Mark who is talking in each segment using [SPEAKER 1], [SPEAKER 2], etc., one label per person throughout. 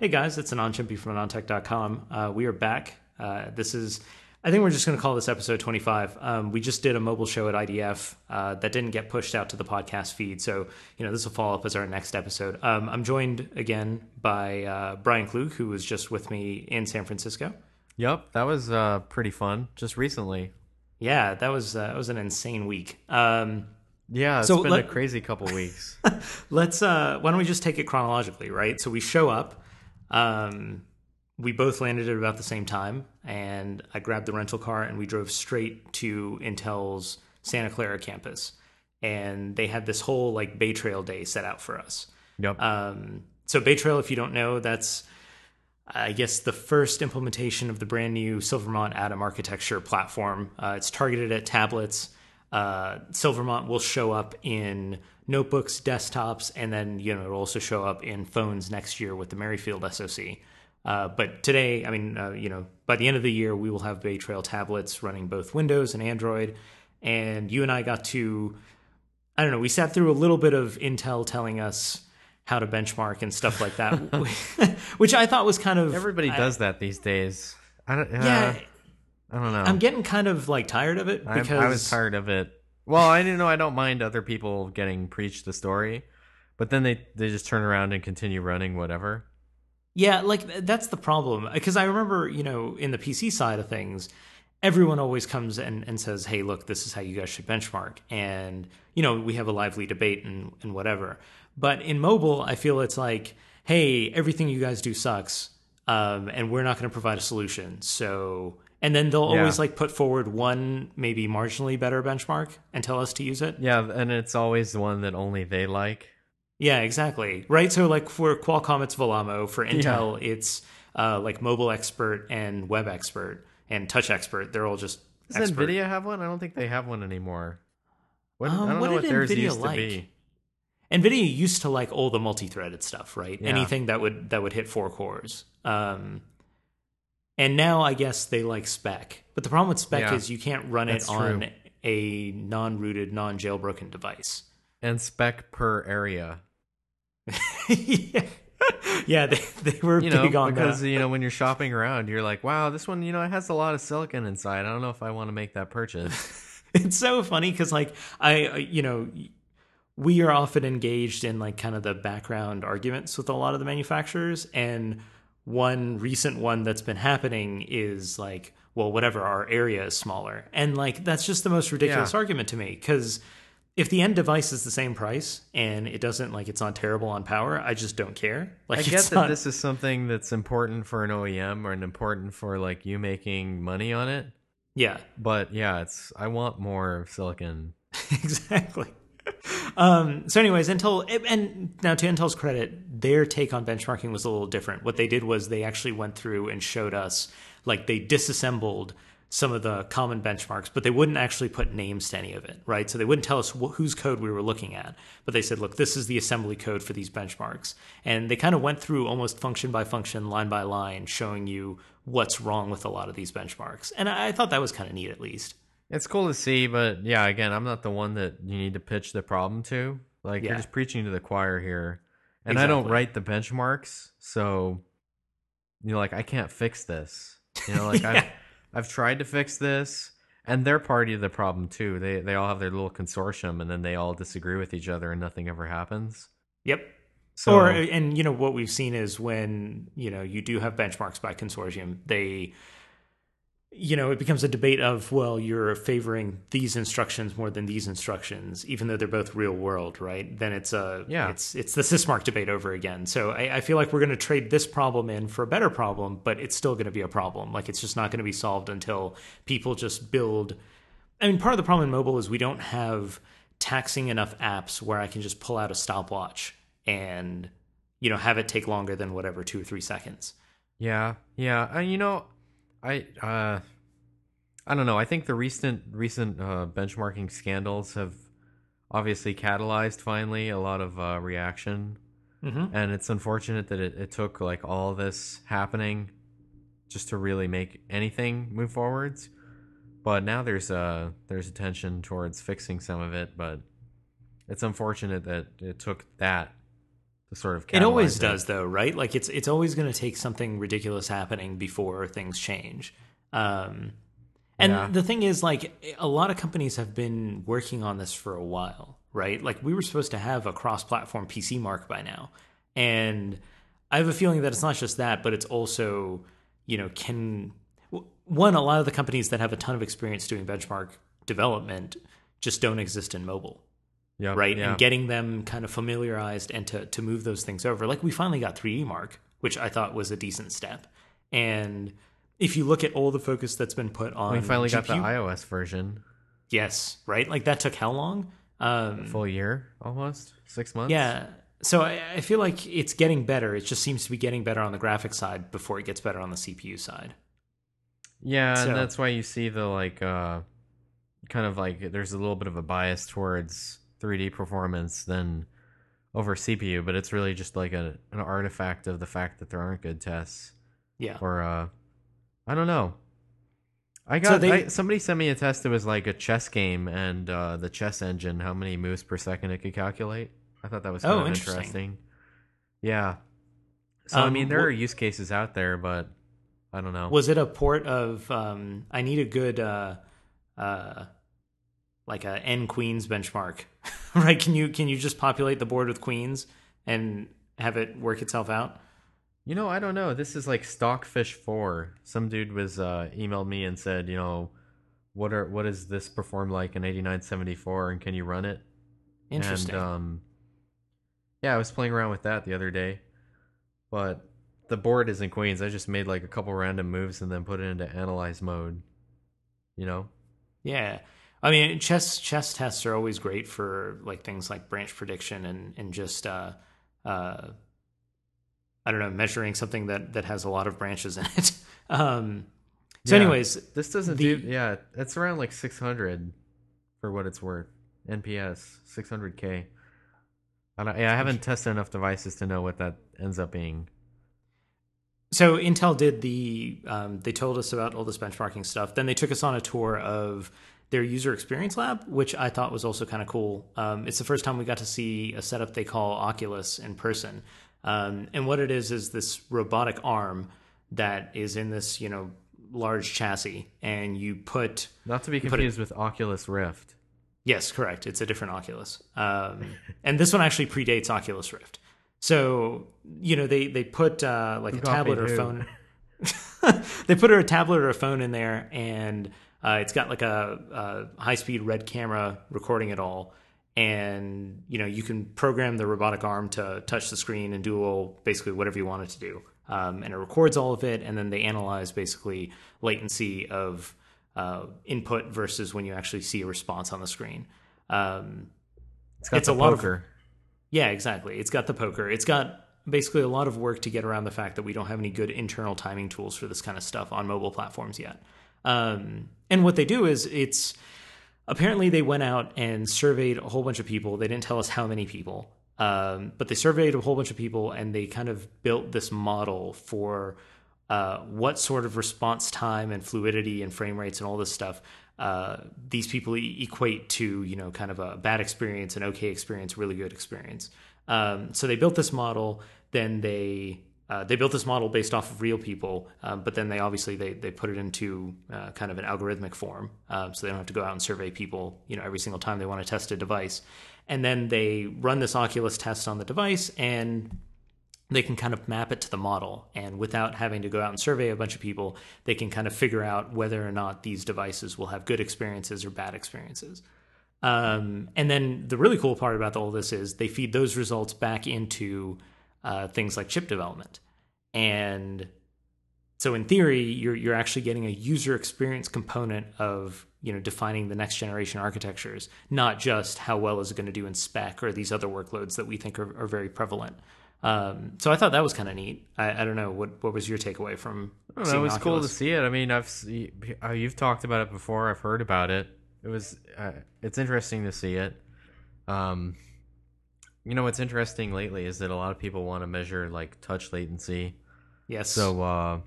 [SPEAKER 1] Hey guys, it's Anand Shimpi from AnandTech.com. Uh, we are back. Uh, this is, I think we're just going to call this episode 25. Um, we just did a mobile show at IDF uh, that didn't get pushed out to the podcast feed. So, you know, this will follow up as our next episode. Um, I'm joined again by uh, Brian Klug, who was just with me in San Francisco.
[SPEAKER 2] Yep, that was uh, pretty fun just recently.
[SPEAKER 1] Yeah, that was, uh, that was an insane week. Um,
[SPEAKER 2] Yeah, it's
[SPEAKER 1] So
[SPEAKER 2] been
[SPEAKER 1] let-
[SPEAKER 2] a crazy couple weeks.
[SPEAKER 1] Let's uh why don't we just take it chronologically, right? So we show up, um we both landed at about the same time and I grabbed the rental car and we drove straight to Intel's Santa Clara campus. And they had this whole like Bay Trail day set out for us.
[SPEAKER 2] yep.
[SPEAKER 1] Um, so Bay Trail, if you don't know, that's I guess the first implementation of the brand new Silvermont Atom architecture platform. Uh, it's targeted at tablets. Uh, Silvermont will show up in notebooks, desktops, and then you know it'll also show up in phones next year with the Merrifield SoC. Uh, but today, I mean, uh, you know, by the end of the year, we will have Bay Trail tablets running both Windows and Android. And you and I got to I don't know, we sat through a little bit of Intel telling us how to benchmark and stuff like that, which I thought was kind of
[SPEAKER 2] Everybody
[SPEAKER 1] I-
[SPEAKER 2] does that these days. I don't. Uh,
[SPEAKER 1] Yeah,
[SPEAKER 2] I don't know.
[SPEAKER 1] I'm getting kind of like tired of it because
[SPEAKER 2] I was tired of it. Well, I know. I don't mind other people getting preached the story, but then they they just turn around and continue running whatever.
[SPEAKER 1] Yeah, like that's the problem. Because I remember, you know, in the PC side of things, everyone always comes and, and says, hey, look, this is how you guys should benchmark. And, you know, we have a lively debate and, and whatever. But in mobile, I feel it's like, hey, everything you guys do sucks. Um, and we're not going to provide a solution. So, and then they'll
[SPEAKER 2] Yeah.
[SPEAKER 1] always like put forward one maybe marginally better benchmark and tell us to use it.
[SPEAKER 2] Yeah, and it's always the one that only they like.
[SPEAKER 1] Yeah, exactly. Right. So, like for Qualcomm, it's Vellamo. For Intel, it's uh, like MobileXPRT and WebXPRT and TouchXPRT. They're all just
[SPEAKER 2] Does
[SPEAKER 1] expert.
[SPEAKER 2] Nvidia have one? I don't think they have one anymore. What,
[SPEAKER 1] Um,
[SPEAKER 2] I don't
[SPEAKER 1] what
[SPEAKER 2] know what theirs
[SPEAKER 1] Nvidia
[SPEAKER 2] used
[SPEAKER 1] like?
[SPEAKER 2] to be.
[SPEAKER 1] Nvidia used to like all the multi-threaded stuff, right?
[SPEAKER 2] Yeah.
[SPEAKER 1] Anything that would that would hit four cores. Um, and now I guess they like Spec, but the problem with Spec
[SPEAKER 2] Yeah,
[SPEAKER 1] is you can't run it on
[SPEAKER 2] true.
[SPEAKER 1] a non-rooted, non-jailbroken device.
[SPEAKER 2] And spec per area.
[SPEAKER 1] yeah. yeah, they they were
[SPEAKER 2] You know,
[SPEAKER 1] big on
[SPEAKER 2] because
[SPEAKER 1] that.
[SPEAKER 2] you know when you're shopping around, you're like, wow, this one, you know, it has a lot of silicon inside. I don't know if I want to make that purchase.
[SPEAKER 1] it's so funny because like I, I- you know, we are often engaged in like kind of the background arguments with a lot of the manufacturers, and one recent one that's been happening is like, well, whatever, our area is smaller, and like that's just the most ridiculous
[SPEAKER 2] Yeah.
[SPEAKER 1] argument to me because. If the end device is the same price and it doesn't like it's not terrible on power, I just don't care. Like
[SPEAKER 2] I get
[SPEAKER 1] it's
[SPEAKER 2] that
[SPEAKER 1] not,
[SPEAKER 2] this is something that's important for an OEM or an important for like you making money on it.
[SPEAKER 1] yeah,
[SPEAKER 2] But yeah, it's I want more silicon.
[SPEAKER 1] exactly. Um, so, anyways, Intel, and now to Intel's credit, their take on benchmarking was a little different. What they did was they actually went through and showed us, like, they disassembled some of the common benchmarks, but they wouldn't actually put names to any of it, right? So they wouldn't tell us wh- whose code we were looking at, but they said, look, this is the assembly code for these benchmarks. And they kind of went through almost function by function, line by line, showing you what's wrong with a lot of these benchmarks. And I, I thought that was kind of neat, at least.
[SPEAKER 2] It's cool to see, but yeah, again, I'm not the one that you need to pitch the problem to. Like
[SPEAKER 1] Yeah.
[SPEAKER 2] you're just preaching to the choir here. And I don't write the benchmarks, so you know, like I can't fix this. You know, like
[SPEAKER 1] Yeah.
[SPEAKER 2] I've I've tried to fix this, and they're party of the problem too. They they all have their little consortium, and then they all disagree with each other, and nothing ever happens.
[SPEAKER 1] Yep.
[SPEAKER 2] So
[SPEAKER 1] or and you know what we've seen is when you know you do have benchmarks by consortium they you know it becomes a debate of well you're favoring these instructions more than these instructions even though they're both real world right then it's a
[SPEAKER 2] Yeah.
[SPEAKER 1] it's it's the sysmark debate over again so i, I feel like we're going to trade this problem in for a better problem but it's still going to be a problem like it's just not going to be solved until people just build I mean, part of the problem in mobile is we don't have taxing enough apps where I can just pull out a stopwatch and you know have it take longer than whatever two or three seconds.
[SPEAKER 2] Yeah, yeah. And you know, I uh, I don't know. I think the recent recent uh, benchmarking scandals have obviously catalyzed finally a lot of uh, reaction,
[SPEAKER 1] Mm-hmm.
[SPEAKER 2] and it's unfortunate that it, it took like all this happening just to really make anything move forwards. But now there's uh there's attention towards fixing some of it, but it's unfortunate that it took that to sort of.
[SPEAKER 1] It always
[SPEAKER 2] catalyze
[SPEAKER 1] does, though, right? Like it's it's always going to take something ridiculous happening before things change. Um, and
[SPEAKER 2] Yeah.
[SPEAKER 1] the thing is, like a lot of companies have been working on this for a while, right? Like we were supposed to have a cross-platform PC mark by now, and I have a feeling that it's not just that, but it's also, you know, can one a lot of the companies that have a ton of experience doing benchmark development just don't exist in mobile
[SPEAKER 2] Yep,
[SPEAKER 1] right?
[SPEAKER 2] Yeah.
[SPEAKER 1] And getting them kind of familiarized and to to move those things over. Like we finally got 3D Mark, which I thought was a decent step. And if you look at all the focus that's been put on,
[SPEAKER 2] we finally got the iOS version.
[SPEAKER 1] yes, right? Like that took how long? Um,
[SPEAKER 2] Full year, almost six months.
[SPEAKER 1] yeah. So I, I feel like it's getting better. It just seems to be getting better on the graphics side before it gets better on the CPU side.
[SPEAKER 2] Yeah,
[SPEAKER 1] So-
[SPEAKER 2] and that's why you see the like uh kind of like there's a little bit of a bias towards 3D performance than over CPU, but it's really just like a an artifact of the fact that there aren't good tests
[SPEAKER 1] Yeah.
[SPEAKER 2] or uh I don't know. I
[SPEAKER 1] So
[SPEAKER 2] got
[SPEAKER 1] they-
[SPEAKER 2] I, somebody sent me a test that was like a chess game and uh the chess engine how many moves per second it could calculate. I thought that was kind
[SPEAKER 1] Oh,
[SPEAKER 2] of
[SPEAKER 1] interesting.
[SPEAKER 2] interesting. Yeah. So I
[SPEAKER 1] Um,
[SPEAKER 2] mean there
[SPEAKER 1] wh-
[SPEAKER 2] are use cases out there, but I don't know.
[SPEAKER 1] Was it a port of um, I need a good uh, uh, like a N queens benchmark, right? Can you can you just populate the board with queens and have it work itself out?
[SPEAKER 2] You know, I don't know. This is like Stockfish Four. Some dude was uh, emailed me and said, you know, what are what does this perform like in eighty nine seventy four, and can you run it?
[SPEAKER 1] Interesting.
[SPEAKER 2] And, um, yeah, I was playing around with that the other day, but the board is in Queens. I just made like a couple random moves and then put it into analyze mode. You know,
[SPEAKER 1] yeah, I mean chess chess tests are always great for like things like branch prediction and and just uh, uh, I don't know measuring something that that has a lot of branches in it. um, so,
[SPEAKER 2] Yeah.
[SPEAKER 1] anyways,
[SPEAKER 2] this doesn't
[SPEAKER 1] The-
[SPEAKER 2] do. Yeah, it's around like six hundred for what it's worth. NPS six hundred K. I don't, yeah, I haven't tested enough devices to know what that ends up being.
[SPEAKER 1] So Intel did the um, they told us about all this benchmarking stuff. Then they took us on a tour of their user experience lab, which I thought was also kind of cool. Um, it's the first time we got to see a setup they call Oculus in person, um, and what it is is this robotic arm that is in this you know large chassis, and you put
[SPEAKER 2] Not to be
[SPEAKER 1] put it-
[SPEAKER 2] confused with Oculus Rift.
[SPEAKER 1] Yes, correct. It's a different Oculus, um, and this one actually predates Oculus Rift. So you know they they put uh, like a tablet or
[SPEAKER 2] who?
[SPEAKER 1] phone. they put a tablet or a phone in there, and uh, it's got like a, a high speed red camera recording it all. And you know you can program the robotic arm to touch the screen and do all basically whatever you want it to do. Um, and it records all of it, and then they analyze basically latency of uh, input versus when you actually see a response on the screen. Um,
[SPEAKER 2] It's got
[SPEAKER 1] It's
[SPEAKER 2] the
[SPEAKER 1] a lot of-
[SPEAKER 2] poker.
[SPEAKER 1] yeah, exactly. It's got the poker. It's got basically a lot of work to get around the fact that we don't have any good internal timing tools for this kind of stuff on mobile platforms yet. Um, and what they do is it's apparently they went out and surveyed a whole bunch of people. They didn't tell us how many people, um, but they surveyed a whole bunch of people and they kind of built this model for uh, what sort of response time and fluidity and frame rates and all this stuff uh, these people e- equate to you know kind of a bad experience an okay experience really good experience um, so they built this model then they uh, they built this model based off of real people um, but then they obviously they, they put it into uh, kind of an algorithmic form um, so they don't have to go out and survey people you know every single time they want to test a device. And then they run this oculus test on the device and they can kind of map it to the model. And without having to go out and survey a bunch of people they can kind of figure out whether or not these devices will have good experiences or bad experiences. Um, and then the really cool part about all this is they feed those results back into uh, things like chip development and so in theory you're you're actually getting a user experience component of you know defining the next generation architectures not just how well is it going to do in spec or these other workloads that we think are, are very prevalent um, so I thought that was kind of neat. I, I don't know what what was your takeaway from?
[SPEAKER 2] I don't know, it was cool to see it. I mean, I've see, uh, you've talked about it before. I've heard about it. It was uh, it's interesting to see it. Um, you know what's interesting lately is that a lot of people want to measure like touch latency.
[SPEAKER 1] Yes.
[SPEAKER 2] So uh,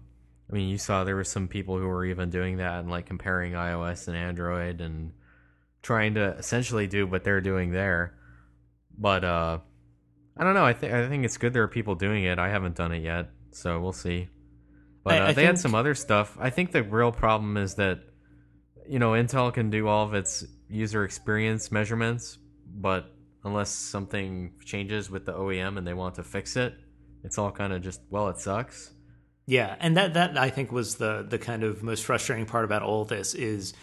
[SPEAKER 2] I mean, you saw there were some people who were even doing that and like comparing iOS and Android and trying to essentially do what they're doing there. But uh, I don't know. I think I think it's good there are people doing it. I haven't done it yet, so we'll see. But uh,
[SPEAKER 1] I
[SPEAKER 2] they had some other stuff. I think the real problem is that you know Intel can do all of its user experience measurements, but unless something changes with the OEM and they want to fix it, it's all kind of just well, it sucks.
[SPEAKER 1] Yeah, and that that I think was the the kind of most frustrating part about all this is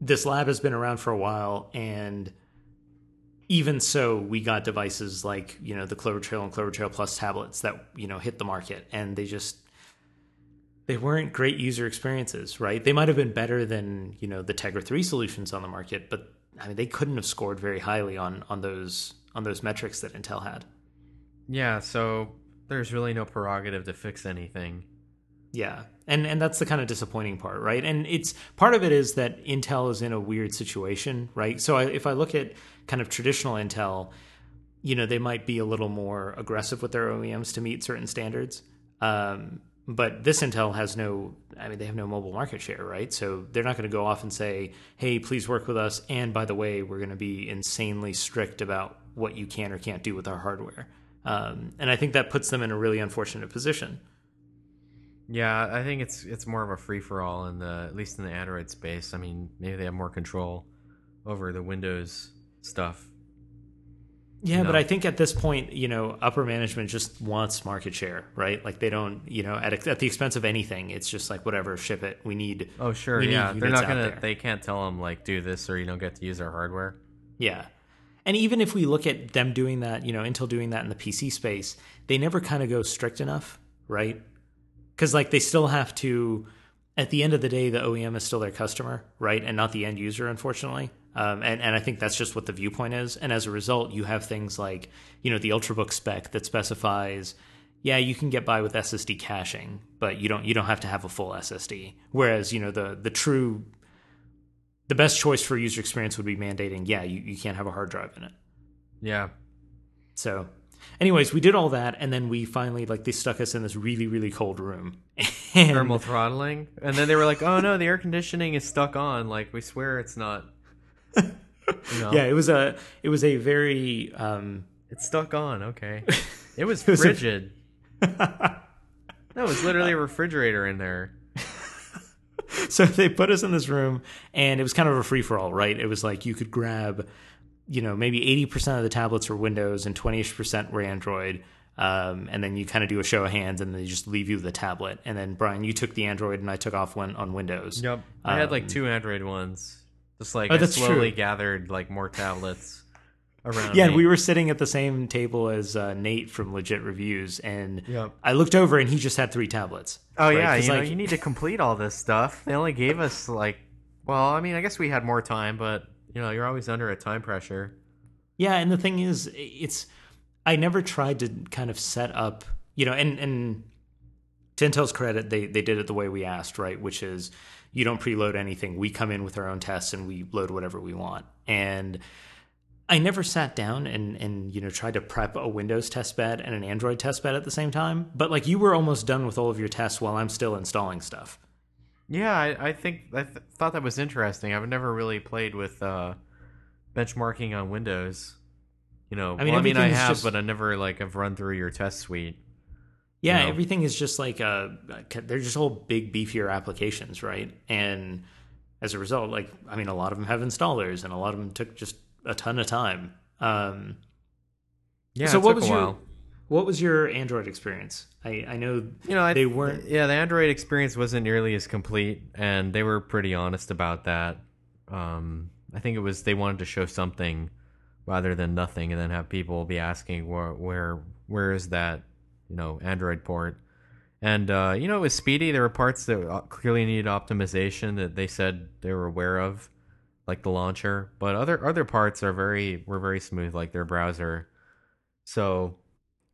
[SPEAKER 1] this lab has been around for a while and even so we got devices like, you know, the Clover Trail and Clover Trail Plus tablets that, you know, hit the market and they just they weren't great user experiences, right? They might have been better than, you know, the Tegra 3 solutions on the market, but I mean they couldn't have scored very highly on on those on those metrics that Intel had.
[SPEAKER 2] Yeah, so there's really no prerogative to fix anything.
[SPEAKER 1] Yeah. And and that's the kind of disappointing part, right? And it's part of it is that Intel is in a weird situation, right? So I, if I look at kind of traditional Intel, you know, they might be a little more aggressive with their OEMs to meet certain standards. Um, but this Intel has no, I mean, they have no mobile market share, right? So they're not going to go off and say, hey, please work with us. And by the way, we're going to be insanely strict about what you can or can't do with our hardware. Um, and I think that puts them in a really unfortunate position.
[SPEAKER 2] Yeah, I think it's it's more of a free for all in the at least in the Android space. I mean, maybe they have more control over the Windows stuff.
[SPEAKER 1] Yeah, but I think at this point, you know, upper management just wants market share, right? Like they don't, you know, at at the expense of anything. It's just like whatever, ship it. We need.
[SPEAKER 2] Oh, sure, yeah. They're not gonna. They can't tell them like do this or you don't get to use our hardware.
[SPEAKER 1] Yeah. And even if we look at them doing that, you know, Intel doing that in the PC space, they never kind of go strict enough, right? Because like they still have to. At the end of the day, the OEM is still their customer, right, and not the end user, unfortunately. Um, and and I think that's just what the viewpoint is. And as a result, you have things like you know the UltraBook spec that specifies, yeah, you can get by with SSD caching, but you don't you don't have to have a full SSD. Whereas you know the the true the best choice for user experience would be mandating, yeah, you, you can't have a hard drive in it.
[SPEAKER 2] Yeah,
[SPEAKER 1] So, anyways, we did all that, and then we finally like they stuck us in this really really cold room. And,
[SPEAKER 2] thermal throttling, and then they were like, "Oh no, the air conditioning is stuck on. Like we swear it's not." You know,
[SPEAKER 1] yeah, it was a it was a very um,
[SPEAKER 2] it's stuck on. Okay, it was
[SPEAKER 1] was a-
[SPEAKER 2] frigid. no, it was literally a refrigerator in there.
[SPEAKER 1] so they put us in this room and it was kind of a free for all, right? It was like you could grab, you know, maybe 80% of the tablets were Windows and 20ish percent were Android. Um, and then you kind of do a show of hands and they just leave you the tablet. And then Brian, you took the Android and I took off one on Windows.
[SPEAKER 2] Yep, I had like
[SPEAKER 1] Um,
[SPEAKER 2] two Android ones. Just like
[SPEAKER 1] Oh,
[SPEAKER 2] I slowly
[SPEAKER 1] true.
[SPEAKER 2] gathered like more tablets around.
[SPEAKER 1] Yeah,
[SPEAKER 2] me.
[SPEAKER 1] and we were sitting at the same table as uh, Nate from Legit Reviews, and
[SPEAKER 2] Yep.
[SPEAKER 1] I looked over and he just had three tablets.
[SPEAKER 2] Oh
[SPEAKER 1] right?
[SPEAKER 2] yeah, you know,
[SPEAKER 1] like,
[SPEAKER 2] you need to complete all this stuff. They only gave us like, well, I mean, I guess we had more time, but you know, you're always under a time pressure.
[SPEAKER 1] Yeah, and the thing is, it's I never tried to kind of set up, you know, and and to Intel's credit, they they did it the way we asked, right? Which is you don't preload anything. We come in with our own tests and we load whatever we want. And I never sat down and and you know tried to prep a Windows test bed and an Android test bed at the same time. But like you were almost done with all of your tests while I'm still installing stuff.
[SPEAKER 2] Yeah, I, I think I th- thought that was interesting. I've never really played with uh, benchmarking on Windows. You know,
[SPEAKER 1] I mean,
[SPEAKER 2] well, I mean, I have,
[SPEAKER 1] just-
[SPEAKER 2] but I never like I've run through your test suite.
[SPEAKER 1] Yeah,
[SPEAKER 2] You know?
[SPEAKER 1] everything is just like uh they're just all big beefier applications, right? And as a result, like I mean, a lot of them have installers, and a lot of them took just a ton of time. Um,
[SPEAKER 2] Yeah,
[SPEAKER 1] so what was
[SPEAKER 2] a
[SPEAKER 1] your what was your Android experience? I I know
[SPEAKER 2] You know, I,
[SPEAKER 1] they weren't-
[SPEAKER 2] Yeah, the Android experience wasn't nearly as complete, and they were pretty honest about that. Um, I think it was they wanted to show something rather than nothing, and then have people be asking where where where is that you know Android port. And uh, you know, it was speedy. There were parts that uh, clearly needed optimization that they said they were aware of, like the launcher. But other other parts are very were very smooth, like their browser. So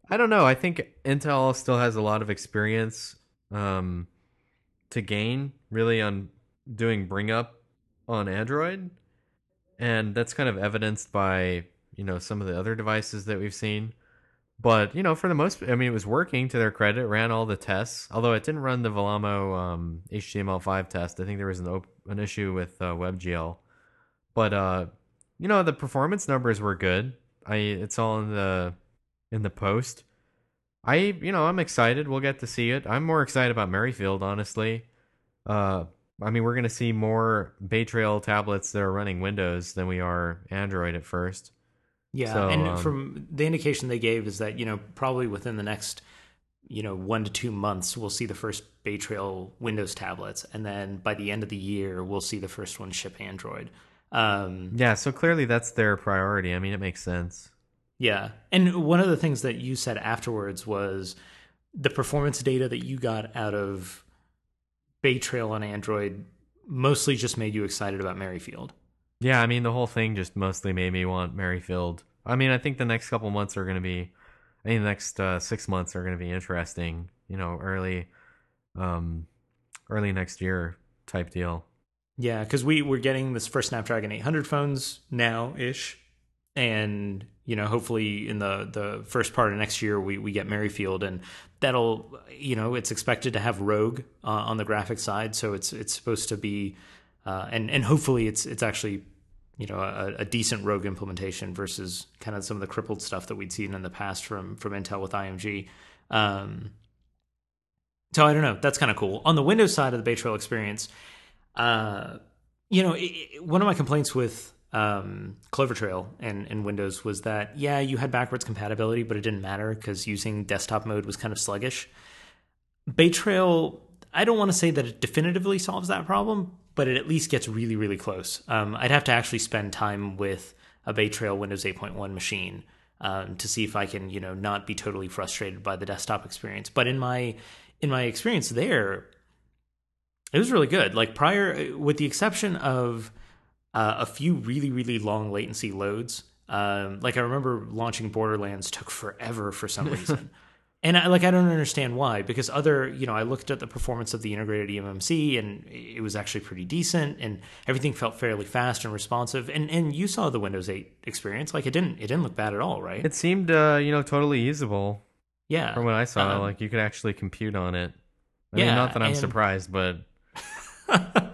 [SPEAKER 2] I don't know. I think Intel still has a lot of experience um, to gain, really, on doing bring up on Android, and that's kind of evidenced by you know some of the other devices that we've seen. But you know, for the most, I mean, it was working to their credit. It ran all the tests, although it didn't run the Vellamo um, HTML5 test. I think there was an op- an issue with uh, WebGL, but uh, you know, the performance numbers were good. I it's all in the in the post. I you know I'm excited. We'll get to see it. I'm more excited about Merrifield, honestly. Uh, I mean, we're gonna see more Bay Trail tablets that are running Windows than we are Android at first.
[SPEAKER 1] Yeah,
[SPEAKER 2] So,
[SPEAKER 1] and
[SPEAKER 2] um,
[SPEAKER 1] from the indication they gave is that you know probably within the next you know one to two months we'll see the first Bay Trail Windows tablets, and then by the end of the year we'll see the first one ship Android. Um,
[SPEAKER 2] Yeah, so clearly that's their priority. I mean, it makes sense.
[SPEAKER 1] yeah, and one of the things that you said afterwards was the performance data that you got out of Bay Trail on Android mostly just made you excited about Merrifield.
[SPEAKER 2] Yeah, I mean, the whole thing just mostly made me want Merrifield. I mean, I think the next couple months are going to be, I mean, the next uh, six months are going to be interesting. You know, early, um, early next year type deal.
[SPEAKER 1] Yeah, because we we're getting this first Snapdragon 800 phones now ish, and you know hopefully in the the first part of next year we we get Merrifield, and that'll you know it's expected to have Rogue uh, on the graphic side, so it's it's supposed to be, uh, and and hopefully it's it's actually you know a, a decent Rogue implementation versus kind of some of the crippled stuff that we'd seen in the past from from Intel with IMG. Um, so I don't know. That's kind of cool. On the Windows side of the Bay Trail experience, uh, you know, it, it- one of my complaints with um, Clover Trail and, and Windows was that yeah, you had backwards compatibility, but it didn't matter because using desktop mode was kind of sluggish. Bay Trail, I don't want to say that it definitively solves that problem, but it at least gets really, really close. Um, I'd have to actually spend time with a Bay Trail Windows 8.1 machine um, to see if I can, you know, not be totally frustrated by the desktop experience. But in my in my experience there, it was really good. Like prior, with the exception of uh, a few really, really long latency loads. Um, like I remember launching Borderlands took forever for some reason. And I, like I don't understand why because other you know I looked at the performance of the integrated eMMC and it was actually pretty decent and everything felt fairly fast and responsive and and you saw the Windows 8 experience like it didn't it didn't look bad at all right
[SPEAKER 2] It seemed, uh, you know, totally usable
[SPEAKER 1] yeah
[SPEAKER 2] from what I saw.
[SPEAKER 1] Um,
[SPEAKER 2] like you could actually compute on it. I mean,
[SPEAKER 1] yeah,
[SPEAKER 2] not that I'm surprised, but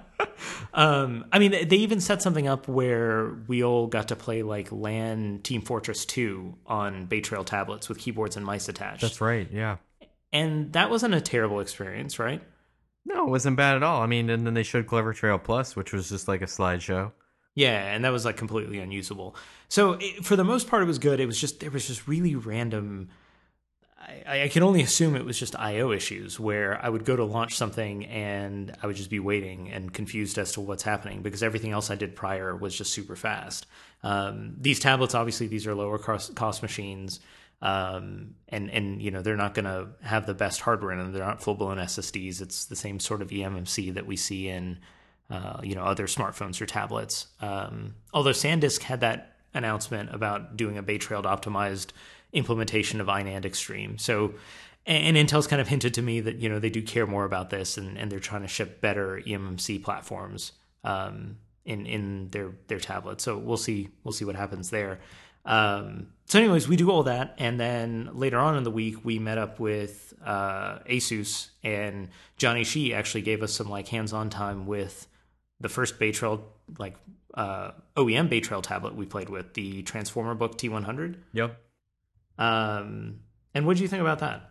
[SPEAKER 1] um, I mean, they even set something up where we all got to play like LAN Team Fortress 2 on Bay Trail tablets with keyboards and mice attached.
[SPEAKER 2] that's right. Yeah.
[SPEAKER 1] and that wasn't a terrible experience, right?
[SPEAKER 2] No, it wasn't bad at all. I mean, and then they showed Clover Trail Plus, which was just like a slideshow.
[SPEAKER 1] Yeah, and that was like completely unusable. So it, for the most part, it was good. It was just there was just really random. I, I can only assume it was just I/O issues where I would go to launch something and I would just be waiting and confused as to what's happening because everything else I did prior was just super fast. Um, these tablets, obviously, these are lower cost, cost machines, um, and and you know they're not going to have the best hardware them. They're not full blown SSDs. It's the same sort of eMMC that we see in uh, you know other smartphones or tablets. Um, although SanDisk had that announcement about doing a Bay Trailed optimized implementation of iNAND Extreme. So, and, Intel's kind of hinted to me that you know they do care more about this and, and they're trying to ship better eMMC platforms um, in in their their tablets. So we'll see we'll see what happens there. Um, so, anyways, we do all that, and then later on in the week, we met up with uh, Asus, and Jonney Shih actually gave us some like hands-on time with the first Bay Trail like uh, OEM Bay Trail tablet we played with, the Transformer Book T100.
[SPEAKER 2] Yep.
[SPEAKER 1] Um, and what do you think about that?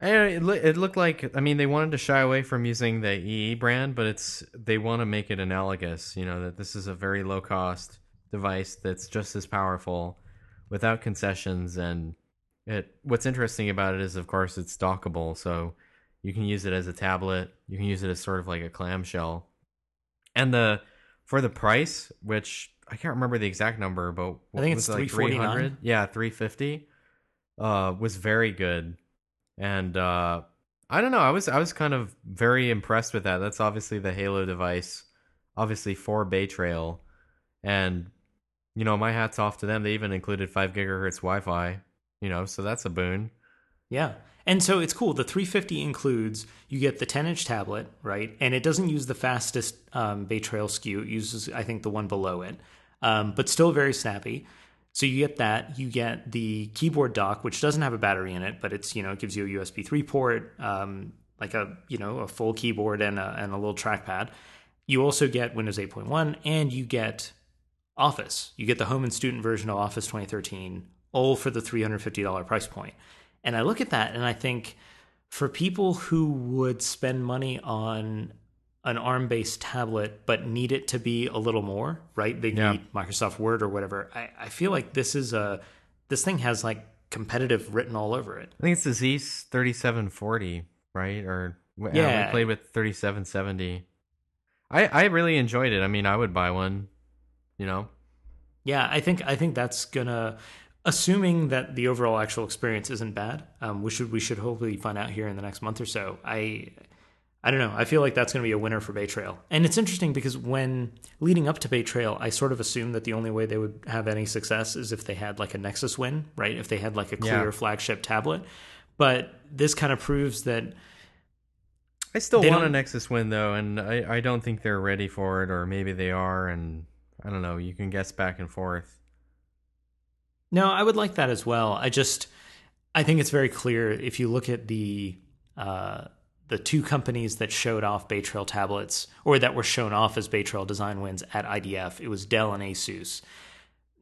[SPEAKER 2] Eh, It, it looked like I mean they wanted to shy away from using the Eee brand, but it's they want to make it analogous. You know that this is a very low cost device that's just as powerful, without concessions. And it what's interesting about it is, of course, it's dockable, so you can use it as a tablet. You can use it as sort of like a clamshell. And the for the price, which I can't remember the exact number, but
[SPEAKER 1] I think it's
[SPEAKER 2] like
[SPEAKER 1] $349.
[SPEAKER 2] 300? Yeah, three fifty. Uh, was very good and uh i don't know i was i was kind of very impressed with that that's obviously the halo device obviously for bay trail and you know my hats off to them they even included 5 gigahertz wi-fi you know so that's a boon
[SPEAKER 1] Yeah. And so it's cool. The 350 includes you get the 10 inch tablet, right? And it doesn't use the fastest um, Bay Trail SKU. It uses, I think, the one below it, um, but still very snappy. So you get that. You get the keyboard dock, which doesn't have a battery in it, but it's you know it gives you a USB 3 port, um, like a you know a full keyboard and a, and a little trackpad. You also get Windows 8.1, and you get Office. You get the home and student version of Office 2013 all for the $350 price point. And I look at that and I think for people who would spend money on an ARM based tablet but need it to be a little more, right? They
[SPEAKER 2] Yeah.
[SPEAKER 1] need Microsoft Word or whatever. I, I feel like this is a this thing has like competitive written all over it.
[SPEAKER 2] I think it's the Z thirty seven forty, right? Or yeah,
[SPEAKER 1] Yeah.
[SPEAKER 2] we played with thirty seven seventy. I I really enjoyed it. I mean, I would buy one. You know,
[SPEAKER 1] Yeah, I think I think that's gonna assuming that the overall actual experience isn't bad, um, we should we should hopefully find out here in the next month or so. I I don't know. I feel like that's going to be a winner for Bay Trail. And it's interesting because when leading up to Bay Trail, I sort of assumed that the only way they would have any success is if they had like a Nexus win, right? If they had like a clear
[SPEAKER 2] Yeah.
[SPEAKER 1] flagship tablet. But this kind of proves that
[SPEAKER 2] I still want a Nexus win though, and I I don't think they're ready for it, or maybe they are, and I don't know. You can guess back and forth.
[SPEAKER 1] No, I would like that as well. I just I think it's very clear if you look at the uh, the two companies that showed off Bay Trail tablets or that were shown off as Bay Trail design wins at IDF, it was Dell and Asus.